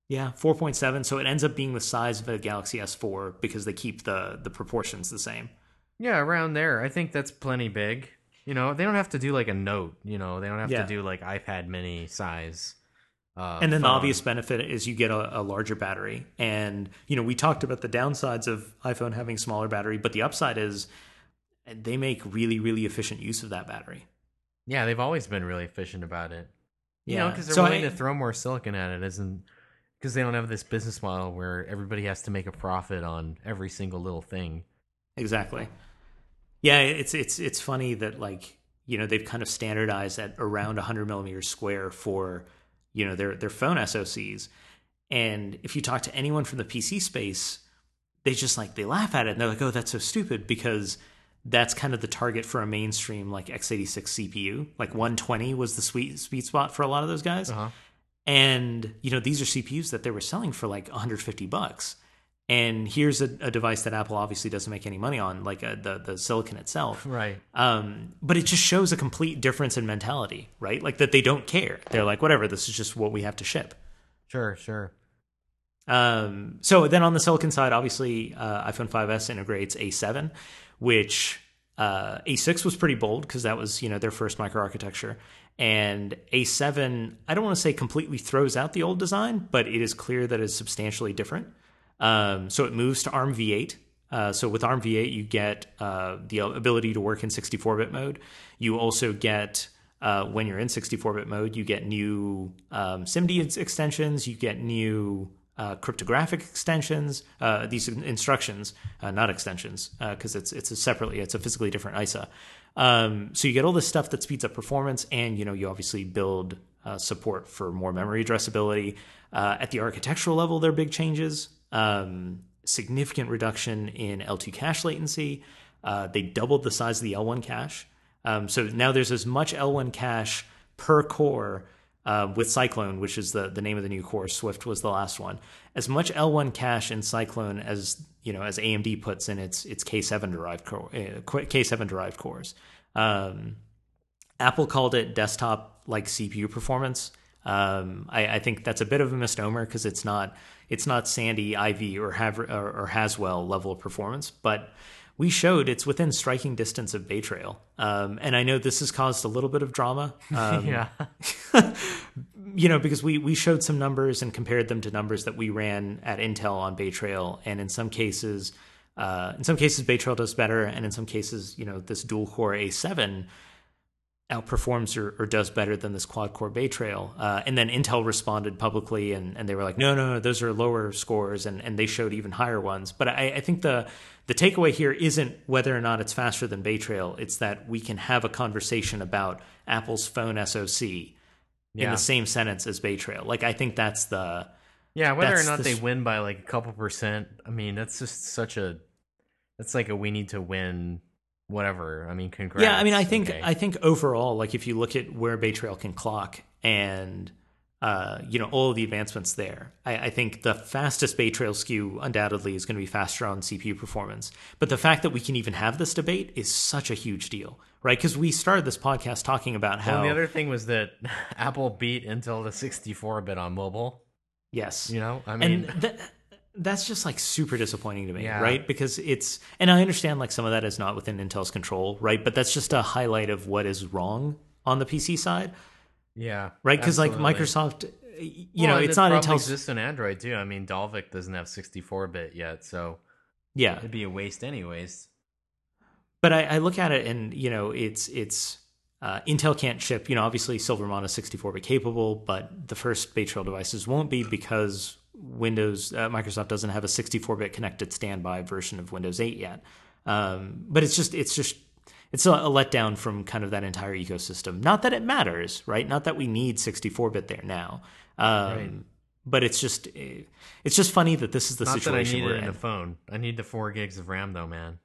[SPEAKER 1] Yeah, four point seven, so it ends up being the size of a Galaxy S4 because they keep the the proportions the same.
[SPEAKER 2] Yeah, around there. I think that's plenty big. You know, they don't have to do like a Note. You know, they don't have
[SPEAKER 1] Yeah.
[SPEAKER 2] to do like iPad Mini size. Uh,
[SPEAKER 1] and then the obvious benefit is you get a, a larger battery and you know we talked about the downsides of iphone having smaller battery but the upside is they make really really efficient use of that battery
[SPEAKER 2] Yeah, they've always been really efficient about it. You know,
[SPEAKER 1] Yeah.
[SPEAKER 2] because they're
[SPEAKER 1] So
[SPEAKER 2] willing
[SPEAKER 1] I-
[SPEAKER 2] to throw more silicon at it, isn't because they don't have this business model where everybody has to make a profit on every single little thing.
[SPEAKER 1] exactly yeah it's it's it's funny that like you know they've kind of standardized at around 100 millimeters square for you know their their phone socs and if you talk to anyone from the pc space they just like they laugh at it and they're like oh that's so stupid because that's kind of the target for a mainstream like x86 cpu like 120 was the sweet sweet spot for a lot of those guys.
[SPEAKER 2] Uh-huh.
[SPEAKER 1] and you know these are cpus that they were selling for like 150 bucks and here's a, a device that apple obviously doesn't make any money on like uh, the the silicon itself
[SPEAKER 2] Right.
[SPEAKER 1] um, but it just shows a complete difference in mentality right like that they don't care they're like whatever this is just what we have to ship
[SPEAKER 2] Sure. Sure.
[SPEAKER 1] um, so then on the silicon side, obviously, uh, iPhone 5s integrates A7, which uh, A6 was pretty bold because that was you know their first microarchitecture, and A7 I don't want to say completely throws out the old design, but it is clear that it's substantially different. Um, so it moves to ARM V8. Uh, so with ARM V8, you get uh, the ability to work in 64-bit mode. You also get uh, when you're in 64-bit mode, you get new um, SIMD extensions. You get new uh, cryptographic extensions. Uh, these instructions, uh, not extensions, because it's it's a separately, it's a physically different ISA. Um, so you get all this stuff that speeds up performance, and you know you obviously build support for more memory addressability. At the architectural level, there are big changes. Um, significant reduction in L2 cache latency. Uh, they doubled the size of the L1 cache. Um, so now there's as much L1 cache per core uh, with Cyclone, which is the, the name of the new core. Swift was the last one. As much L1 cache in Cyclone as you know as AMD puts in its its K7 derived core, uh, K7 derived cores. Um, Apple called it desktop like CPU performance. Um, I, I think that's a bit of a misnomer because it's not it's not Sandy, Ivy, or, Hav- or, or Haswell level of performance, but we showed it's within striking distance of Bay Trail. Um, and I know this has caused a little bit of drama. Um,
[SPEAKER 2] yeah.
[SPEAKER 1] you know, because we we showed some numbers and compared them to numbers that we ran at Intel on Bay Trail, and in some cases, uh, in some cases Bay Trail does better, and in some cases, you know, this dual core A7 outperforms or, or, does better than this quad core Bay Trail. Uh, and then Intel responded publicly and, and they were like, no, no, no, those are lower scores. And, and they showed even higher ones. But I, I think the, the takeaway here isn't whether or not it's faster than Bay Trail. It's that we can have a conversation about Apple's phone SoC yeah. in the same sentence as Bay Trail. Like, I think that's the.
[SPEAKER 2] Yeah, whether or not the, they win by like a couple percent, I mean, that's just such a. That's like a we need to win whatever. I mean, congrats.
[SPEAKER 1] Yeah, I mean, I think okay. I think overall, like if you look at where Bay Trail can clock and uh, you know all of the advancements there, I, I think the fastest Bay Trail SKU undoubtedly is going to be faster on CPU performance. But the fact that we can even have this debate is such a huge deal, right? Because we started this podcast talking about how
[SPEAKER 2] well, the other thing was that Apple beat Intel to 64 bit on mobile.
[SPEAKER 1] Yes,
[SPEAKER 2] you know, I mean.
[SPEAKER 1] And th- that's just like super disappointing to me, yeah. right? Because it's, and I understand like some of that is not within Intel's control, right? But that's just a highlight of what is wrong on the PC side.
[SPEAKER 2] Yeah.
[SPEAKER 1] Right? Because like Microsoft, you well, know, it's not Intel's.
[SPEAKER 2] exists on Android too. I mean, Dalvik doesn't have 64 bit yet, so
[SPEAKER 1] yeah,
[SPEAKER 2] it'd be a waste anyways.
[SPEAKER 1] But I, I look at it and, you know, it's, it's, uh, Intel can't ship, you know, obviously Silvermont is 64 bit capable, but the first Bay Trail devices won't be because Windows uh, Microsoft doesn't have a 64-bit connected standby version of Windows 8 yet. Um, but it's just it's just it's a, a, letdown from kind of that entire ecosystem. Not that it matters, right? Not that we need 64-bit there now. Um, right. But it's just it's just funny that this is the
[SPEAKER 2] Not
[SPEAKER 1] situation
[SPEAKER 2] that I need
[SPEAKER 1] it
[SPEAKER 2] in, a phone. I need the four gigs of RAM though, man.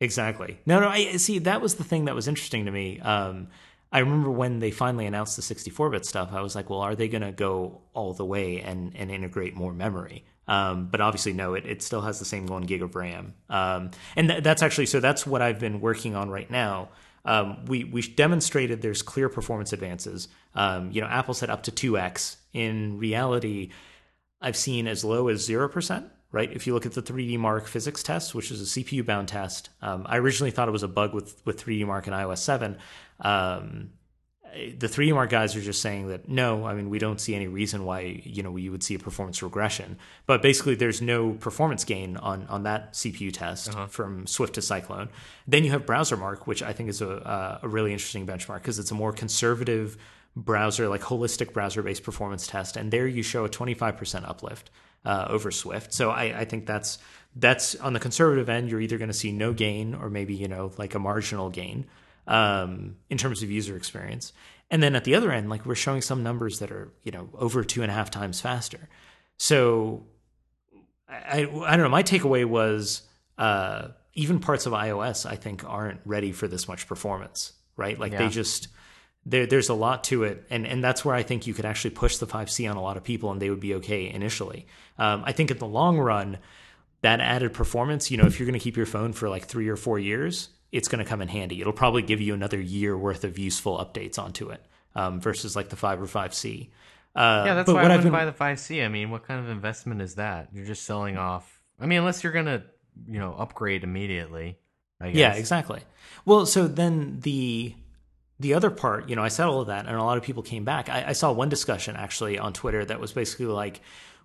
[SPEAKER 1] Exactly. No, no. I see. That was the thing that was interesting to me. Um, I remember when they finally announced the 64-bit stuff, I was like, well, are they going to go all the way and, and integrate more memory? Um, but obviously, no, it, it still has the same one gig of RAM. Um, and th- that's actually, so that's what I've been working on right now. Um, we, we demonstrated there's clear performance advances. Um, you know, Apple said up to 2x. In reality, I've seen as low as 0% right? If you look at the 3D Mark physics test, which is a CPU bound test, um, I originally thought it was a bug with, with 3D Mark and iOS 7. Um, the 3D Mark guys are just saying that no, I mean we don't see any reason why you know you would see a performance regression. But basically, there's no performance gain on on that CPU test uh-huh. from Swift to Cyclone. Then you have Browser Mark, which I think is a a really interesting benchmark because it's a more conservative browser, like holistic browser based performance test, and there you show a 25% uplift uh, over Swift. So I, I think that's that's on the conservative end. You're either going to see no gain or maybe you know like a marginal gain um, in terms of user experience. And then at the other end, like we're showing some numbers that are you know over two and a half times faster. So I I don't know. My takeaway was uh, even parts of iOS I think aren't ready for this much performance. Right? Like yeah. they just there, there's a lot to it, and and that's where I think you could actually push the 5C on a lot of people, and they would be okay initially. Um, I think in the long run, that added performance, you know, if you're going to keep your phone for like three or four years, it's going to come in handy. It'll probably give you another year worth of useful updates onto it um, versus like the five or 5C.
[SPEAKER 2] Uh, yeah, that's why I wouldn't been... buy the 5C. I mean, what kind of investment is that? You're just selling off. I mean, unless you're going to, you know, upgrade immediately.
[SPEAKER 1] Yeah, exactly. Well, so then the the other part, you know, I said all of that, and a lot of people came back. I, I, saw one discussion actually on Twitter that was basically like,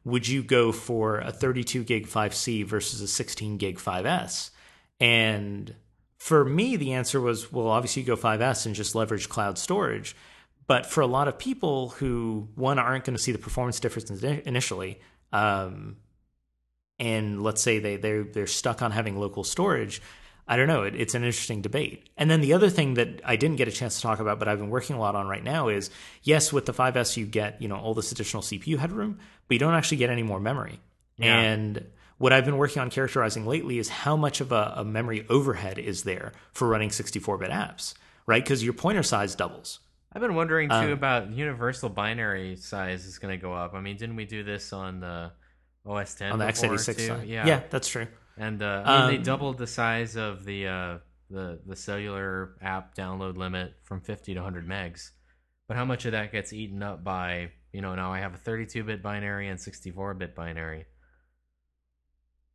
[SPEAKER 1] would you go for a 32 gig 5C versus a 16 gig 5S? And for me, the answer was, well, obviously you go 5S and just leverage cloud storage. But for a lot of people who, one, aren't going to see the performance difference initially, um, and let's say they they're they're stuck on having local storage, I don't know. It, it's an interesting debate. And then the other thing that I didn't get a chance to talk about, but I've been working a lot on right now is yes, with the 5S, you get, you know, all this additional CPU headroom, but you don't actually get any more memory. Yeah. And what I've been working on characterizing lately is how much of a, a memory overhead is there for running 64 bit apps, right? Because your pointer size doubles.
[SPEAKER 2] I've been wondering too um, about universal binary size is going to go up. I mean, didn't we do this on the OS 10
[SPEAKER 1] on the x86 too? side? Yeah, yeah, that's true.
[SPEAKER 2] And uh, I mean, um, they doubled the size of the uh, the the cellular app download limit from 50 to 100 megs. But how much of that gets eaten up by you know now I have a 32-bit binary and 64-bit binary.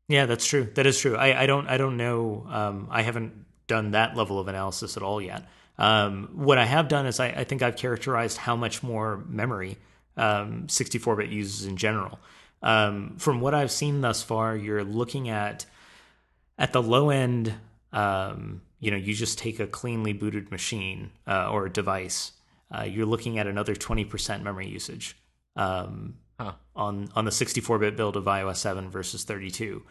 [SPEAKER 1] Yeah, that's true. That is true. I, I don't I don't know. Um, I haven't done that level of analysis at all yet. Um, what I have done is I, I, think I've characterized how much more memory um, 64-bit uses in general. Um, from what I've seen thus far, you're looking at at the low end, um, you know, you just take a cleanly booted machine uh, or device, uh, you're looking at another 20% memory usage um,
[SPEAKER 2] Huh.
[SPEAKER 1] on on the 64-bit build of iOS 7 versus 32.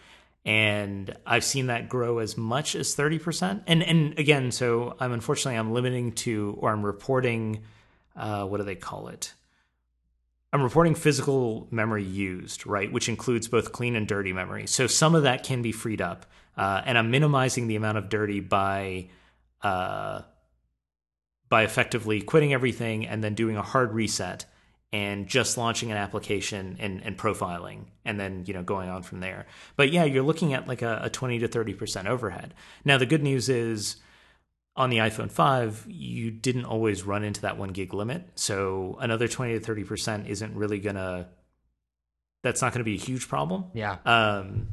[SPEAKER 1] And I've seen that grow as much as 30%. And and again, so I'm unfortunately I'm limiting to or I'm reporting uh, what do they call it? I'm reporting physical memory used, right, which includes both clean and dirty memory. So some of that can be freed up, uh, and I'm minimizing the amount of dirty by uh, by effectively quitting everything and then doing a hard reset and just launching an application and, and profiling and then you know going on from there. But yeah, you're looking at like a, a 20 to 30 percent overhead. Now the good news is on the iPhone 5, you didn't always run into that one gig limit. So another 20 to 30% isn't really going to, that's not going to be a huge problem.
[SPEAKER 2] Yeah.
[SPEAKER 1] Um,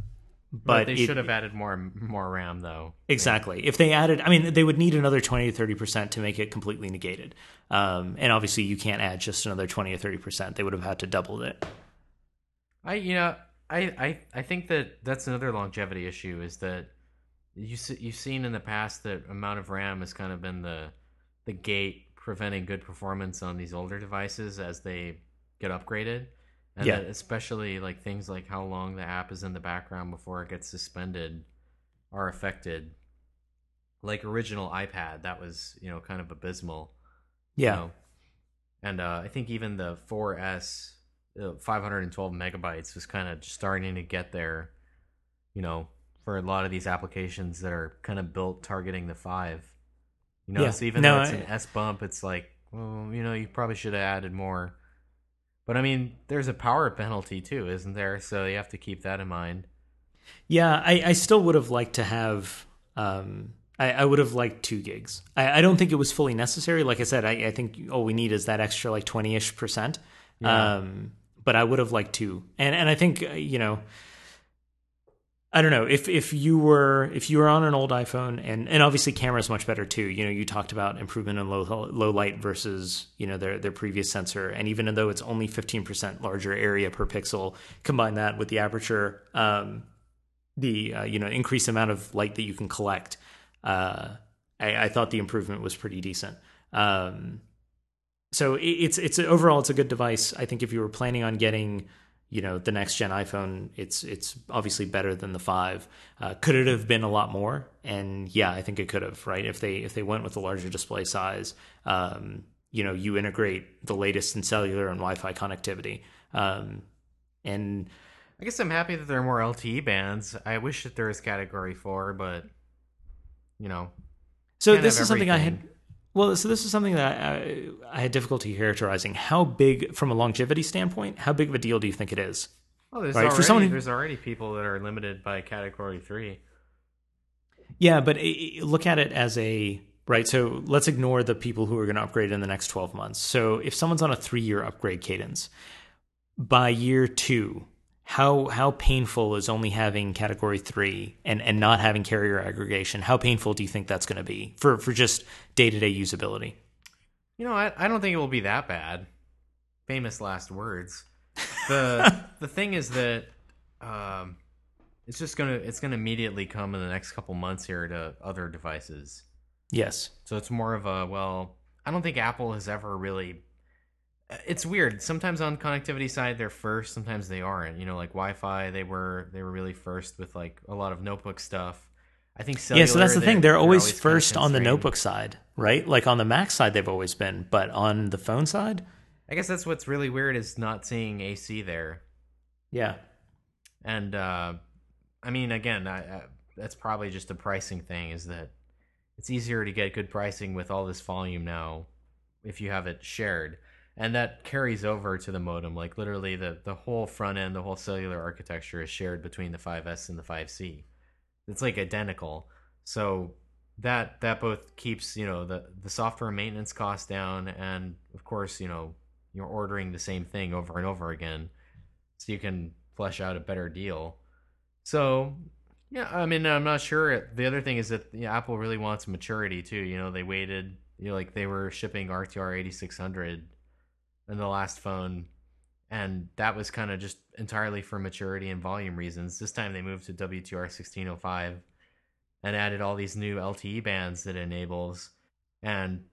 [SPEAKER 2] But,
[SPEAKER 1] but
[SPEAKER 2] they
[SPEAKER 1] it-
[SPEAKER 2] should have added more more RAM though.
[SPEAKER 1] Exactly. If they added, I mean, they would need another 20 to 30% to make it completely negated. Um, and obviously, you can't add just another 20 or 30%. They would have had to double it.
[SPEAKER 2] I you know I I I think that that's another longevity issue is that you you've seen in the past that amount of RAM has kind of been the the gate preventing good performance on these older devices as they get upgraded. And
[SPEAKER 1] Yeah.
[SPEAKER 2] especially like things like how long the app is in the background before it gets suspended are affected. Like original iPad, that was, you know, kind of abysmal. you
[SPEAKER 1] Yeah.
[SPEAKER 2] know. And uh, I think even the 4S, uh, 512 megabytes, was kind of starting to get there. You know, for a lot of these applications that are kind of built targeting the five. You know,
[SPEAKER 1] Yeah.
[SPEAKER 2] so even
[SPEAKER 1] No,
[SPEAKER 2] though it's
[SPEAKER 1] I-
[SPEAKER 2] an S bump, it's like, well, you know, you probably should have added more. But I mean, there's a power penalty too, isn't there? So you have to keep that in mind.
[SPEAKER 1] Yeah, I, I still would have liked to have. Um, I, I would have liked two gigs. I, I don't think it was fully necessary. Like I said, I, I think all we need is that extra like twenty ish percent.
[SPEAKER 2] Yeah.
[SPEAKER 1] Um, but I would have liked two, and and I think uh, you know, I don't know if if you were if you were on an old iPhone and and obviously camera is much better too. You know, you talked about improvement in low low light versus you know their their previous sensor, and even though it's only fifteen percent larger area per pixel, combine that with the aperture. Um, the uh, you know increased amount of light that you can collect. Uh, I, I thought the improvement was pretty decent. Um, so it, it's it's overall it's a good device. I think if you were planning on getting you know the next gen iPhone, it's it's obviously better than the five. Uh, could it have been a lot more? And yeah, I think it could have. Right if they if they went with a larger display size, um, you know you integrate the latest in cellular and Wi-Fi connectivity. Um, and
[SPEAKER 2] I guess I'm happy that there are more LTE bands. I wish that there was Category Four, but you know,
[SPEAKER 1] So this is something I had. Well, so this is something that I, I had difficulty characterizing. How big, from a longevity standpoint, how big of a deal do you think it is?
[SPEAKER 2] Oh, there's
[SPEAKER 1] Right, for
[SPEAKER 2] already
[SPEAKER 1] someone who-
[SPEAKER 2] there's already people that are limited by category three.
[SPEAKER 1] Yeah, but look at it as a right. So let's ignore the people who are going to upgrade in the next twelve months. So if someone's on a three-year upgrade cadence, by year two, how how painful is only having category three and and not having carrier aggregation? How painful do you think that's going to be for for just day-to-day usability?
[SPEAKER 2] You know, I, I don't think it will be that bad. Famous last words. The the thing is that um, it's just gonna it's gonna immediately come in the next couple months here to other devices.
[SPEAKER 1] Yes.
[SPEAKER 2] So it's more of a well. I don't think Apple has ever really. It's weird. Sometimes on connectivity side they're first. Sometimes they aren't. You know, like Wi-Fi, they were they were really first with like a lot of notebook stuff. I think
[SPEAKER 1] yeah, so that's the
[SPEAKER 2] cellular,
[SPEAKER 1] thing. They're, always,
[SPEAKER 2] kinda
[SPEAKER 1] first on the notebook side, right? Like on the Mac side, they've always been, but on the phone side,
[SPEAKER 2] I guess that's what's really weird is not seeing AC there.
[SPEAKER 1] yeah,
[SPEAKER 2] And uh, I mean, again, I, I, that's probably just a pricing thing. Is that it's easier to get good pricing with all this volume now if you have it shared, and that carries over to the modem. Like literally, the the whole front end, the whole cellular architecture is shared between the 5S and the 5C. It's like identical. So that that both keeps you know the the software maintenance costs down, and of course you know you're ordering the same thing over and over again, so you can flesh out a better deal. So yeah, I mean I'm not sure. The other thing is that you know, Apple really wants maturity too. You know they waited. You know like they were shipping RTR 8600 in the last phone. And that was kind of just entirely for maturity and volume reasons. This time they moved to WTR 1605 and added all these new LTE bands that it enables. And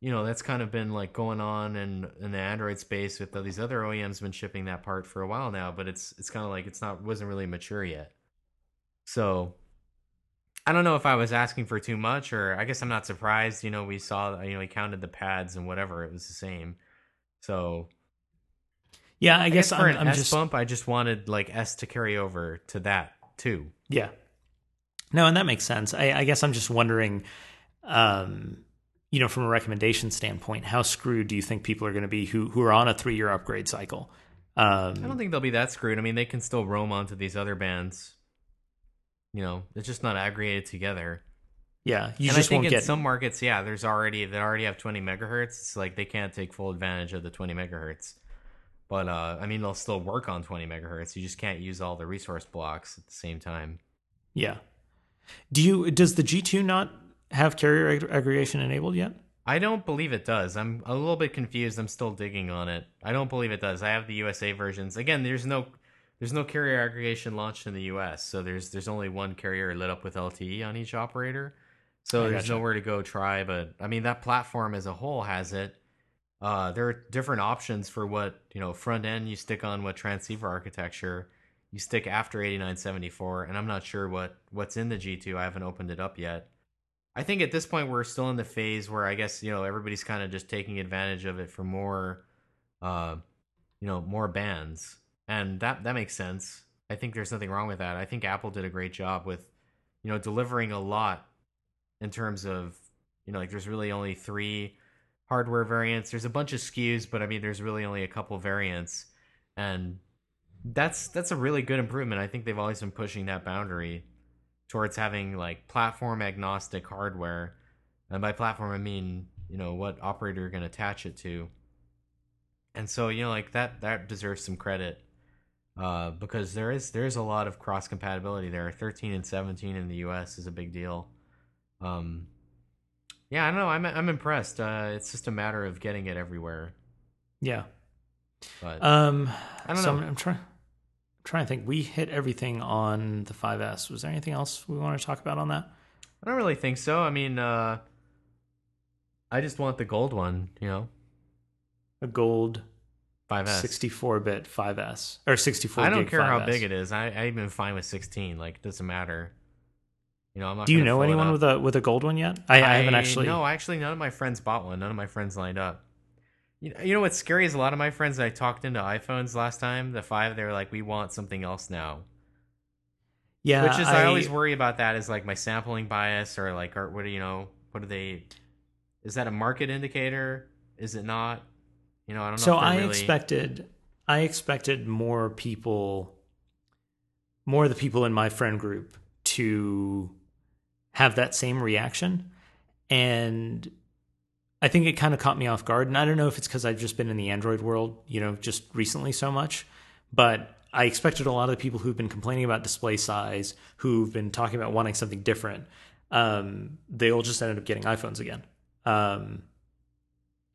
[SPEAKER 2] you know that's kind of been like going on in in the Android space with all these other OEMs been shipping that part for a while now, but it's it's kind of like it's not wasn't really mature yet. So I don't know if I was asking for too much, or I guess I'm not surprised. You know, we saw you know we counted the pads and whatever it was the same. So
[SPEAKER 1] yeah, I, I guess,
[SPEAKER 2] guess, for
[SPEAKER 1] I'm,
[SPEAKER 2] an
[SPEAKER 1] I'm
[SPEAKER 2] S
[SPEAKER 1] just
[SPEAKER 2] bump, I just wanted like S to carry over to that too.
[SPEAKER 1] yeah. No, and that makes sense. I, I guess I'm just wondering, um, you know, from a recommendation standpoint, how screwed do you think people are going to be who who are on a three year upgrade cycle? Um,
[SPEAKER 2] I don't think they'll be that screwed. I mean, they can still roam onto these other bands. You know, it's just not aggregated together.
[SPEAKER 1] Yeah, you
[SPEAKER 2] and
[SPEAKER 1] just
[SPEAKER 2] I think
[SPEAKER 1] won't
[SPEAKER 2] in
[SPEAKER 1] get
[SPEAKER 2] some markets, yeah, there's already they already have 20 megahertz. It's like they can't take full advantage of the 20 megahertz. But uh, I mean, they'll still work on 20 megahertz. You just can't use all the resource blocks at the same time.
[SPEAKER 1] yeah. Do you does the G2 not have carrier ag- aggregation enabled yet?
[SPEAKER 2] I don't believe it does. I'm a little bit confused. I'm still digging on it. I don't believe it does. I have the USA versions. Again, there's no there's no carrier aggregation launched in the US, so there's there's only one carrier lit up with LTE on each operator. So
[SPEAKER 1] I
[SPEAKER 2] there's
[SPEAKER 1] gotcha.
[SPEAKER 2] nowhere to go try, but I mean that platform as a whole has it. Uh, there are different options for what you know front end you stick on what transceiver architecture you stick after 8974 and i'm not sure what what's in the g2 i haven't opened it up yet i think at this point we're still in the phase where i guess you know everybody's kind of just taking advantage of it for more uh you know more bands and that that makes sense i think there's nothing wrong with that i think apple did a great job with you know delivering a lot in terms of you know like there's really only three hardware variants. There's a bunch of skus but i mean there's really only a couple variants. And that's that's a really good improvement. I think they've always been pushing that boundary towards having like platform agnostic hardware. And by platform i mean you know what operator you're going to attach it to. And so you know like that that deserves some credit uh, because there is there is a lot of cross compatibility there. 13 and 17 in the us is a big deal um, yeah i don't know i'm, I'm impressed uh, it's just a matter of getting it everywhere
[SPEAKER 1] Yeah.
[SPEAKER 2] but
[SPEAKER 1] Um,
[SPEAKER 2] I don't
[SPEAKER 1] so
[SPEAKER 2] know.
[SPEAKER 1] I'm, I'm trying. I'm trying to think. We hit everything on the 5S. Was there anything else we want to talk about on that?
[SPEAKER 2] I don't really think so. I mean, uh, I just want the gold one, you know,
[SPEAKER 1] A gold
[SPEAKER 2] 5S.
[SPEAKER 1] 64-bit 5S or 64.
[SPEAKER 2] I don't care how big it is. I, I'm even fine with 16. Like, it doesn't matter. You know, I'm not.
[SPEAKER 1] Do you know anyone with a with a gold one yet? I, I haven't actually.
[SPEAKER 2] No, actually, none of my friends bought one. None of my friends lined up. You know, you know what's scary is a lot of my friends that I talked into iPhones last time, the five, they were like, "We want something else now."
[SPEAKER 1] Yeah,
[SPEAKER 2] Which is, I, always worry about that is like my sampling bias or like, or what do you know? What do they? Is that a market indicator? Is it not? You know, I don't know.
[SPEAKER 1] So I
[SPEAKER 2] really...
[SPEAKER 1] expected, I expected more people, more of the people in my friend group to have that same reaction, and I think it kind of caught me off guard. And I don't know if it's because I've just been in the Android world, you know, just recently so much, but I expected a lot of the people who've been complaining about display size, who've been talking about wanting something different, um, they all just ended up getting iPhones again. Um,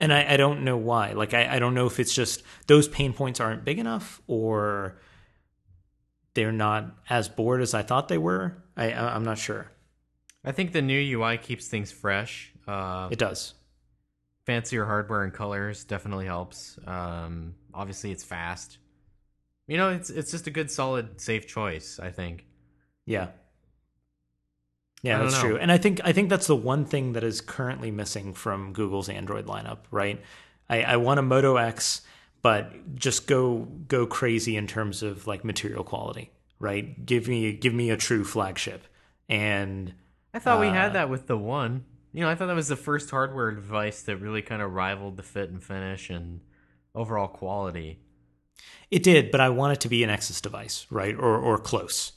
[SPEAKER 1] and I, I don't know why. Like I, I don't know if it's just those pain points aren't big enough or they're not as bored as I thought they were. I, I'm not sure.
[SPEAKER 2] I think the new UI keeps things fresh. Uh,
[SPEAKER 1] It does.
[SPEAKER 2] fancier hardware and colors definitely helps. Um, obviously, it's fast. You know, it's it's just a good, solid, safe choice. I think.
[SPEAKER 1] Yeah. Yeah, that's
[SPEAKER 2] know.
[SPEAKER 1] true. And I think I think that's the one thing that is currently missing from Google's Android lineup, right? I, I want a Moto X, but just go go crazy in terms of like material quality, right? Give me give me a true flagship. And
[SPEAKER 2] I thought we
[SPEAKER 1] Uh,
[SPEAKER 2] had that with the one. You know, I thought that was the first hardware device that really kind of rivaled the fit and finish and overall quality.
[SPEAKER 1] it did, but I want it to be an Nexus device, right? Or or close.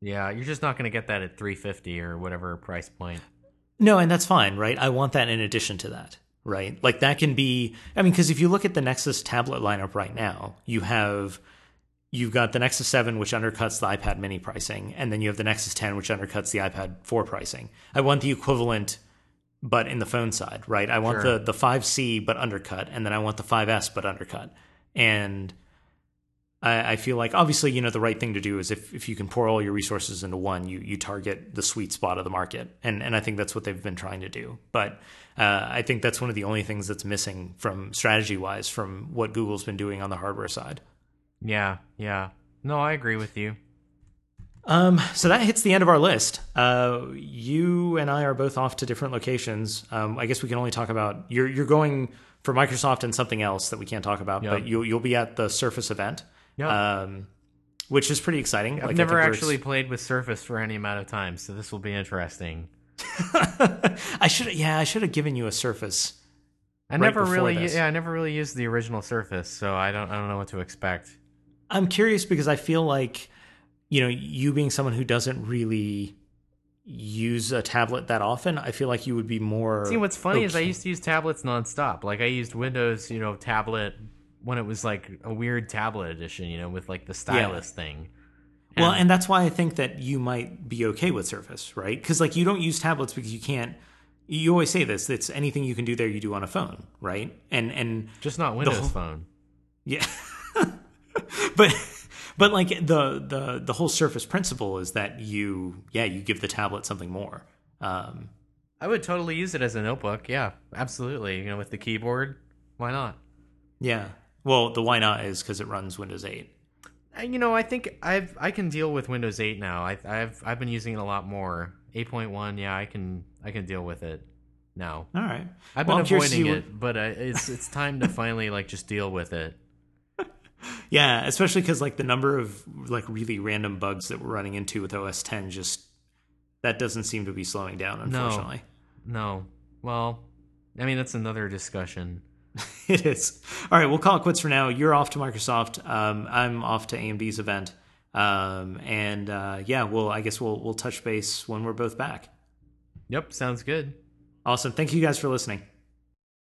[SPEAKER 2] Yeah, you're just not going to get that at 350 or whatever price point.
[SPEAKER 1] No, and that's fine, right? I want that in addition to that, right? Like that can be I mean because if you look at the Nexus tablet lineup right now, you have you've got the Nexus 7 which undercuts the iPad mini pricing and then you have the Nexus 10 which undercuts the iPad 4 pricing. I want the equivalent but in the phone side, right? I want
[SPEAKER 2] Sure.
[SPEAKER 1] the the 5C but undercut and then I want the 5S but undercut. And I, I feel like obviously, you know, the right thing to do is if, if you can pour all your resources into one, you you target the sweet spot of the market, and and I think that's what they've been trying to do. But uh, I think that's one of the only things that's missing from strategy wise from what Google's been doing on the hardware side.
[SPEAKER 2] Yeah, yeah. No, I agree with you.
[SPEAKER 1] Um, so that hits the end of our list. Uh, you and I are both off to different locations. Um, I guess we can only talk about you're you're going for Microsoft and something else that we can't talk about,
[SPEAKER 2] Yeah.
[SPEAKER 1] but you'll you'll be at the Surface event,
[SPEAKER 2] Yeah.
[SPEAKER 1] um, which is pretty exciting.
[SPEAKER 2] I've
[SPEAKER 1] Like,
[SPEAKER 2] never actually played with Surface for any amount of time, so this will be interesting.
[SPEAKER 1] I should yeah I should have given you a Surface.
[SPEAKER 2] I
[SPEAKER 1] Right
[SPEAKER 2] never really,
[SPEAKER 1] this.
[SPEAKER 2] yeah, I never really used the original Surface, so I don't, I don't know what to expect.
[SPEAKER 1] I'm curious because I feel like you know you being someone who doesn't really use a tablet that often, I feel like you would be more.
[SPEAKER 2] See, what's funny is I used to use tablets nonstop. Like I used Windows, you know, tablet when it was like a weird tablet edition, you know, with like the stylus thing.
[SPEAKER 1] Well, and that's why I think that you might be okay with Surface, right? Because like you don't use tablets because you can't. You always say this. It's anything you can do there, you do on a phone, right? And and
[SPEAKER 2] Just not Windows
[SPEAKER 1] whole-
[SPEAKER 2] Phone.
[SPEAKER 1] yeah, but but like the the the whole Surface principle is that you yeah you give the tablet something more. Um,
[SPEAKER 2] I would totally use it as a notebook. Yeah, absolutely. You know, with the keyboard, why not?
[SPEAKER 1] yeah. Well, the why not is because it runs Windows 8.
[SPEAKER 2] Uh, You know, I think I've I can deal with Windows 8 now. I, I've I've been using it a lot more. 8.1, yeah, I can I can deal with it now.
[SPEAKER 1] All right.
[SPEAKER 2] I've been avoiding
[SPEAKER 1] see what-
[SPEAKER 2] it, but uh, it's it's time to finally like just deal with it.
[SPEAKER 1] Yeah, especially because like the number of like really random bugs that we're running into with OS 10 just that doesn't seem to be slowing down. Unfortunately,
[SPEAKER 2] No, well, I mean that's another discussion.
[SPEAKER 1] it is. All right, we'll call it quits for now. You're off to Microsoft. Um, I'm off to AMD's event. Um, and uh, yeah, well, I guess we'll we'll touch base when we're both back.
[SPEAKER 2] Yep, sounds good.
[SPEAKER 1] Awesome. Thank you guys for listening.